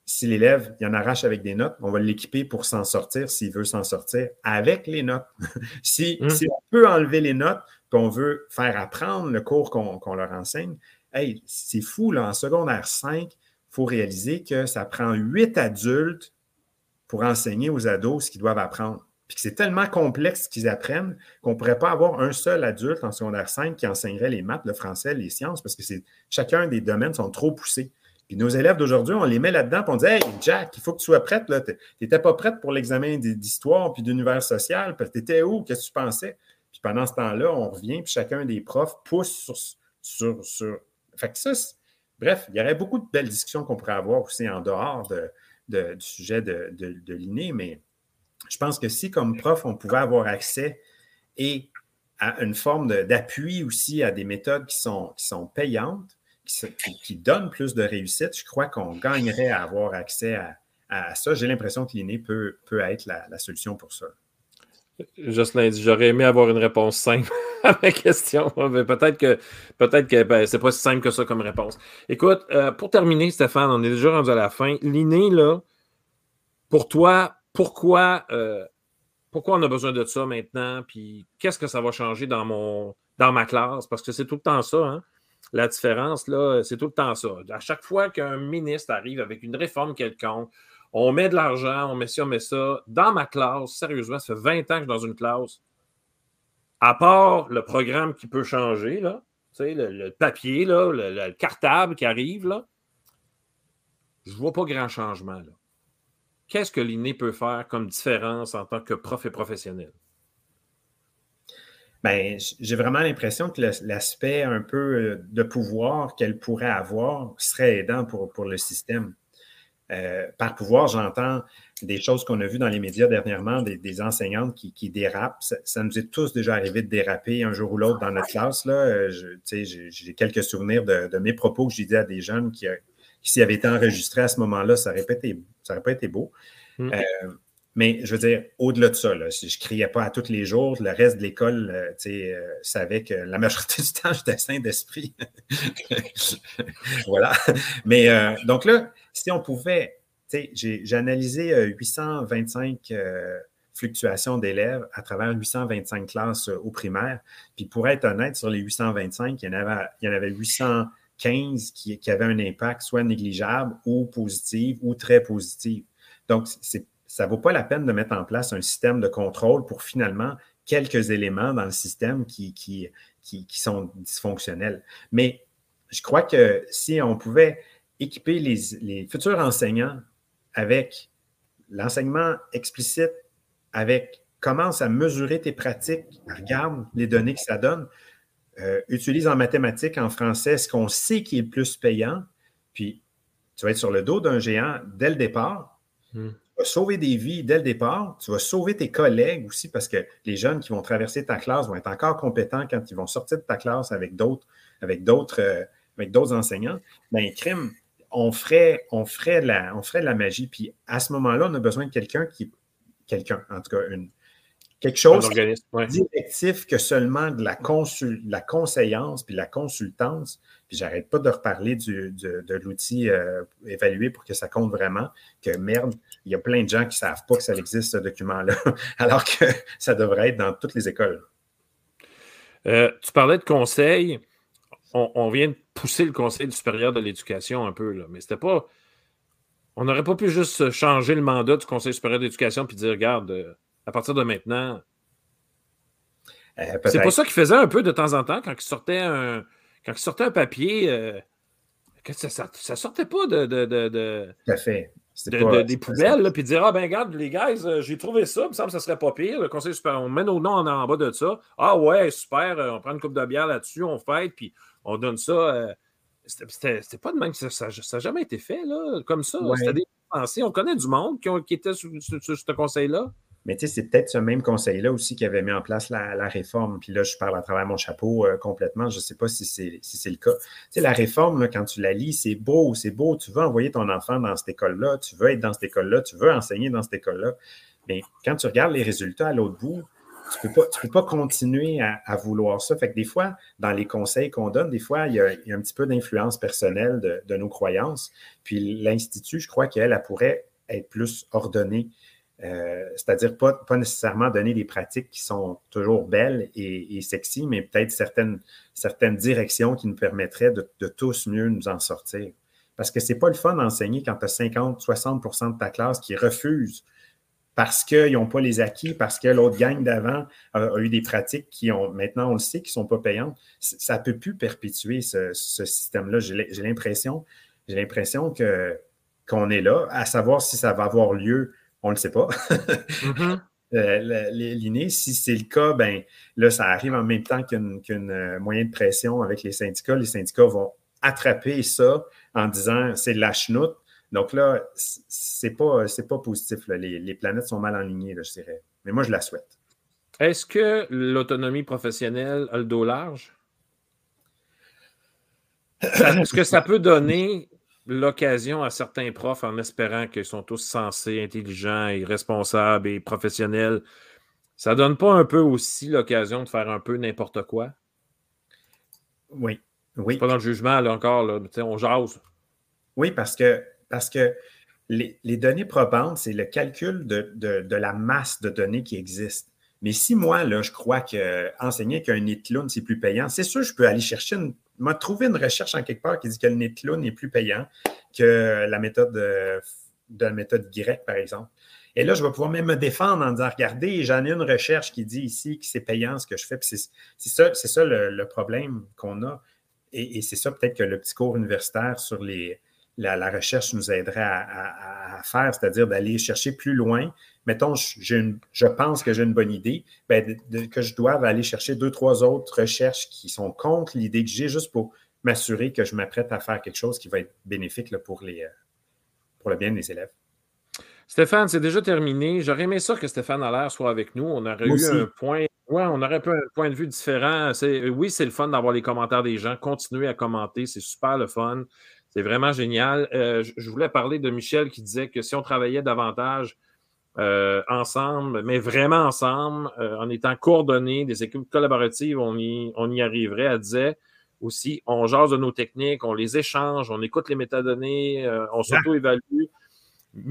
si l'élève il en arrache avec des notes, on va l'équiper pour s'en sortir s'il veut s'en sortir avec les notes. si, mmh. si, on peut enlever les notes, puis on veut faire apprendre le cours qu'on leur enseigne, hey, c'est fou, là, en secondaire 5, il faut réaliser que ça prend huit adultes pour enseigner aux ados ce qu'ils doivent apprendre. Puis que c'est tellement complexe ce qu'ils apprennent qu'on ne pourrait pas avoir un seul adulte en secondaire 5 qui enseignerait les maths, le français, les sciences, parce que chacun des domaines sont trop poussés nos élèves d'aujourd'hui, on les met là-dedans, et on dit Hey, Jack, il faut que tu sois prête. Tu n'étais pas prête pour l'examen d'histoire puis d'univers social. Tu étais où? Qu'est-ce que tu pensais? Puis pendant ce temps-là, on revient, puis chacun des profs pousse sur. sur, Fait que ça, bref, il y aurait beaucoup de belles discussions qu'on pourrait avoir aussi en dehors du sujet de, de, l'inné, mais je pense que si, comme prof, on pouvait avoir accès et à une forme d'appui aussi à des méthodes qui sont, qui sont payantes, qui, donne plus de réussite, je crois qu'on gagnerait à avoir accès à, ça. J'ai l'impression que l'inné peut, peut être la, solution pour ça.
Jocelyn dit j'aurais aimé avoir une réponse simple à ma question. Peut-être que peut-être que ben, c'est pas si simple que ça comme réponse. Écoute, euh, pour terminer, Stéphane, on est déjà rendu à la fin. L'inné, là, pour toi, pourquoi, euh, pourquoi on a besoin de ça maintenant? Puis qu'est-ce que ça va changer dans ma classe? Parce que c'est tout le temps ça, hein? La différence, là, c'est tout le temps ça. À chaque fois qu'un ministre arrive avec une réforme quelconque, on met de l'argent, on met ci, on met ça. Dans ma classe, sérieusement, ça fait 20 ans que je suis dans une classe. À part le programme qui peut changer, là, le, papier, le, cartable qui arrive, là, je ne vois pas grand changement. Là. Qu'est-ce que l'inné peut faire comme différence en tant que prof et professionnel?
Ben, j'ai vraiment l'impression que l'aspect un peu euh, de pouvoir qu'elle pourrait avoir serait aidant pour, pour le système. Euh, par pouvoir, j'entends des choses qu'on a vues dans les médias dernièrement, des, enseignantes qui, dérapent. Ça, nous est tous déjà arrivé de déraper un jour ou l'autre dans notre classe. Euh, j'ai quelques souvenirs de, mes propos que j'ai dit à des jeunes qui, qui s'ils avaient été enregistrés à ce moment-là, ça n'aurait pas, pas, été beau. Mm. Mais je veux dire, au-delà de ça, si je ne criais pas à tous les jours, le reste de l'école euh, euh, savait que la majorité du temps, j'étais sain d'esprit. voilà. Mais euh, donc là, si on pouvait, j'ai analysé 825 fluctuations d'élèves à travers 825 classes au primaire. Puis pour être honnête, sur les 825, il y en avait, il y en avait 815 qui, avaient un impact soit négligeable ou positif ou très positif. Donc, ça ne vaut pas la peine de mettre en place un système de contrôle pour finalement quelques éléments dans le système qui, sont dysfonctionnels. Mais je crois que si on pouvait équiper les, futurs enseignants avec l'enseignement explicite, avec commence à mesurer tes pratiques, regarde les données que ça donne, euh, utilise en mathématiques, en français, ce qu'on sait qui est le plus payant, puis tu vas être sur le dos d'un géant dès le départ. Hmm sauver des vies dès le départ. Tu vas sauver tes collègues aussi parce que les jeunes qui vont traverser ta classe vont être encore compétents quand ils vont sortir de ta classe avec d'autres, avec d'autres, euh, avec d'autres enseignants. Ben, crime, on ferait, on ferait la, on ferait la magie. Puis à ce moment-là, on a besoin de quelqu'un qui, quelqu'un, en tout cas, une, quelque chose directif que seulement de la, consul, la conseillance puis la consultance. Puis j'arrête pas de reparler de, l'outil euh, évalué pour que ça compte vraiment. Que merde, il y a plein de gens qui ne savent pas que ça existe, ce document-là, alors que ça devrait être dans toutes les écoles.
Euh, tu parlais de conseil. On, vient de pousser le Conseil supérieur de l'éducation un peu, là, mais c'était pas. On n'aurait pas pu juste changer le mandat du Conseil supérieur d'éducation puis dire regarde, euh, à partir de maintenant. Euh, c'est pas ça qu'il faisait un peu de temps en temps quand il sortait un, quand il sortait un papier. Euh, que ça, ça, sortait pas de. de, de,
Tout à fait.
des poubelles, puis dire Ah ben regarde, les gars, euh, j'ai trouvé ça, il me semble que ça serait pas pire. Le conseil super, on met nos noms en, en bas de ça. Ah ouais, super, on prend une coupe de bière là-dessus, on fête, puis on donne ça. c'était pas de même que ça n'a jamais été fait, là, comme ça. C'était des pensées. On connaît du monde qui, ont, qui était sur ce conseil-là.
Mais tu sais, c'est peut-être ce même conseil-là aussi qui avait mis en place la, réforme. Puis là, je parle à travers mon chapeau euh, complètement. Je ne sais pas si c'est si le cas. Tu sais, la réforme, quand tu la lis, c'est beau, c'est beau. Tu veux envoyer ton enfant dans cette école-là, tu veux être dans cette école-là, tu veux enseigner dans cette école-là. Mais quand tu regardes les résultats à l'autre bout, tu ne peux, peux, pas continuer à, vouloir ça. Fait que des fois, dans les conseils qu'on donne, des fois, il y a, un petit peu d'influence personnelle de, de, nos croyances. Puis l'Institut, je crois qu'elle elle pourrait être plus ordonnée euh, c'est-à-dire pas, nécessairement donner des pratiques qui sont toujours belles et, sexy, mais peut-être certaines, directions qui nous permettraient de, tous mieux nous en sortir. Parce que c'est pas le fun d'enseigner quand tu as 50, 60% de ta classe qui refusent parce qu'ils n'ont pas les acquis, parce que l'autre gang d'avant a, eu des pratiques qui ont, maintenant on le sait, qui ne sont pas payantes. Ça ne peut plus perpétuer ce, système-là. J'ai l'impression, qu'on est là, à savoir si ça va avoir lieu on ne le sait pas. mm si c'est le cas, ben là, ça arrive en même temps qu'une euh, moyen de pression avec les syndicats. Les syndicats vont attraper ça en disant c'est la chenoute. Donc là, c'est pas, pas positif. Les, planètes sont mal alignées, je dirais. Mais moi, je la souhaite.
Est-ce que l'autonomie professionnelle a le dos large? Est-ce que ça peut donner l'occasion à certains profs en espérant qu'ils sont tous sensés, intelligents et responsables et professionnels. Ça donne pas un peu aussi l'occasion de faire un peu n'importe quoi?
Oui. oui.
Pas dans le jugement, là encore, là, on jase.
Oui, parce que, parce que les, données probantes, c'est le calcul de, de, la masse de données qui existe. Mais si moi, là, je crois qu'enseigner qu'un clown, c'est plus payant, c'est sûr, je peux aller chercher une m'a trouvé une recherche en quelque part qui dit que le Netloon est plus payant que la méthode de, la méthode grecque, par exemple. Et là, je vais pouvoir même me défendre en disant regardez, j'en ai une recherche qui dit ici que c'est payant ce que je fais. C'est ça, ça le, problème qu'on a. Et, c'est ça peut-être que le petit cours universitaire sur les, la, recherche nous aiderait à, à faire, c'est-à-dire d'aller chercher plus loin. Mettons, je pense que j'ai une bonne idée, ben, que je dois aller chercher deux, trois autres recherches qui sont contre l'idée que j'ai, juste pour m'assurer que je m'apprête à faire quelque chose qui va être bénéfique pour, les, euh, pour le bien des élèves.
Stéphane, c'est déjà terminé. J'aurais aimé ça que Stéphane Allaire soit avec nous. On aurait eu un point. Ouais, on aurait un point de vue différent. Oui, c'est le fun d'avoir les commentaires des gens. Continuez à commenter. C'est super le fun. C'est vraiment génial. Euh, je voulais parler de Michel qui disait que si on travaillait davantage euh, ensemble, mais vraiment ensemble, euh, en étant coordonnés, des équipes collaboratives, on y, on y arriverait. Elle disait aussi, on jase de nos techniques, on les échange, on écoute les métadonnées, on s'auto-évalue.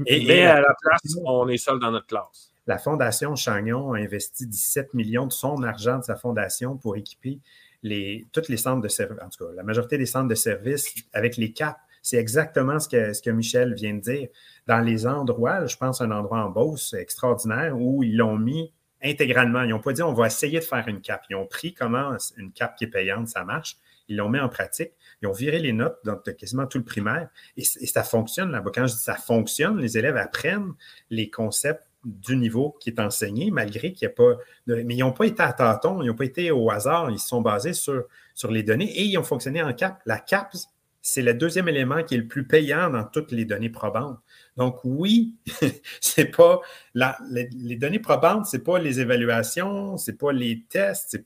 Et, mais à la place, on est seul dans notre classe.
La Fondation Chagnon a investi 17 millions de son argent de sa fondation pour équiper les, les centres de service, en tout cas, la majorité des centres de service avec les CAP. C'est exactement ce que, Michel vient de dire. Dans les endroits, je pense à un endroit en Beauce extraordinaire où ils l'ont mis intégralement. Ils n'ont pas dit on va essayer de faire une CAP. Ils ont pris comment une CAP qui est payante, ça marche. Ils l'ont mis en pratique. Ils ont viré les notes dans quasiment tout le primaire. Et, ça fonctionne là-bas. Quand je dis ça fonctionne, les élèves apprennent les concepts du niveau qui est enseigné, malgré qu'il n'y a pas. mais ils n'ont pas été à tâtons, ils n'ont pas été au hasard, ils sont basés sur, les données et ils ont fonctionné en CAP. La CAP, c'est le deuxième élément qui est le plus payant dans toutes les données probantes. Donc, oui, c'est pas les, données probantes, c'est pas les évaluations, c'est pas les tests,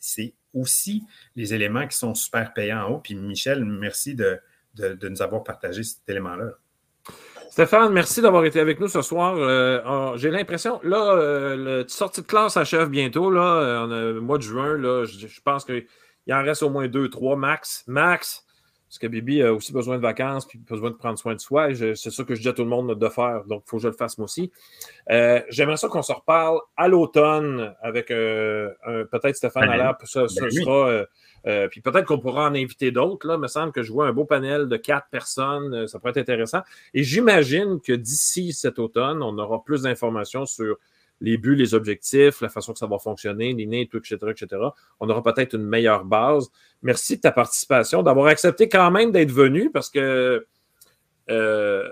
c'est aussi les éléments qui sont super payants en haut. Puis Michel, merci de, de, de nous avoir partagé cet élément-là.
Stéphane, merci d'avoir été avec nous ce soir. Euh, j'ai l'impression, là, euh, le sortie de classe achève bientôt. Là, euh, mois de juin, là, je, pense qu'il en reste au moins deux, trois max. Max, parce que Bibi a aussi besoin de vacances puis besoin de prendre soin de soi. C'est ça que je dis à tout le monde de faire. Donc, il faut que je le fasse moi aussi. J'aimerais ça qu'on se reparle à l'automne avec peut-être Stéphane Allaire. Ça, ça ben sera euh, puis peut-être qu'on pourra en inviter d'autres. Là, il me semble que je vois un beau panel de quatre personnes. Euh, ça pourrait être intéressant. Et j'imagine que d'ici cet automne, on aura plus d'informations sur les buts, les objectifs, la façon que ça va fonctionner, l'inné, tout, etc., etc. On aura peut-être une meilleure base. Merci de ta participation, d'avoir accepté quand même d'être venu parce que euh,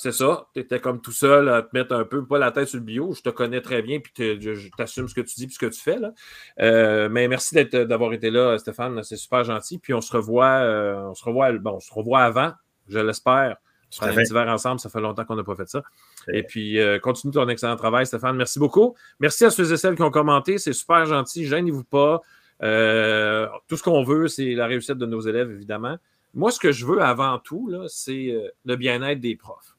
c'est ça. Tu étais comme tout seul à te mettre un peu, pas la tête sur le bio. Je te connais très bien, puis je t'assume ce que tu dis puis ce que tu fais. Là. Euh, mais merci d'avoir été là, Stéphane. C'est super gentil. Puis on se revoit, euh, on se revoit, bon, on se revoit avant, je l'espère. On un petit verre ensemble, ça fait longtemps qu'on n'a pas fait ça. Et puis, euh, continue ton excellent travail, Stéphane. Merci beaucoup. Merci à ceux et celles qui ont commenté. C'est super gentil. Gênez-vous pas. tout ce qu'on veut, c'est la réussite de nos élèves, évidemment. Moi, ce que je veux avant tout, c'est le bien-être des profs.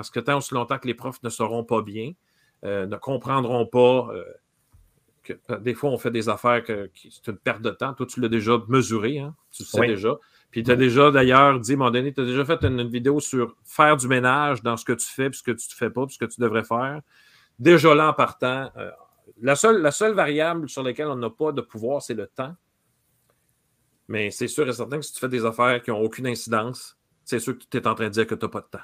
Parce que tant aussi longtemps que les profs ne seront pas bien, euh, ne comprendront pas euh, que euh, des fois on fait des affaires qui c'est une perte de temps. Toi, tu l'as déjà mesuré, hein? tu le sais déjà. Puis tu as déjà d'ailleurs dit, à un moment donné, tu as déjà fait une, vidéo sur faire du ménage dans ce que tu fais, puis ce que tu ne fais pas, puis ce que tu devrais faire. Déjà là, en partant, la, seule, la seule variable sur laquelle on n'a pas de pouvoir, c'est le temps. Mais c'est sûr et certain que si tu fais des affaires qui n'ont aucune incidence, c'est sûr que tu es en train de dire que tu n'as pas de temps.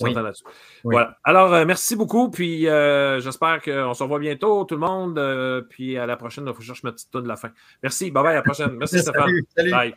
On s'entend là-dessus. Voilà. Alors, euh, merci beaucoup. Puis, euh, j'espère qu'on se revoit bientôt, tout le monde. Euh, puis, à la prochaine, il faut que je cherche ma petite de la fin. Merci. Bye bye. À la prochaine. Merci, Stéphane. Bye.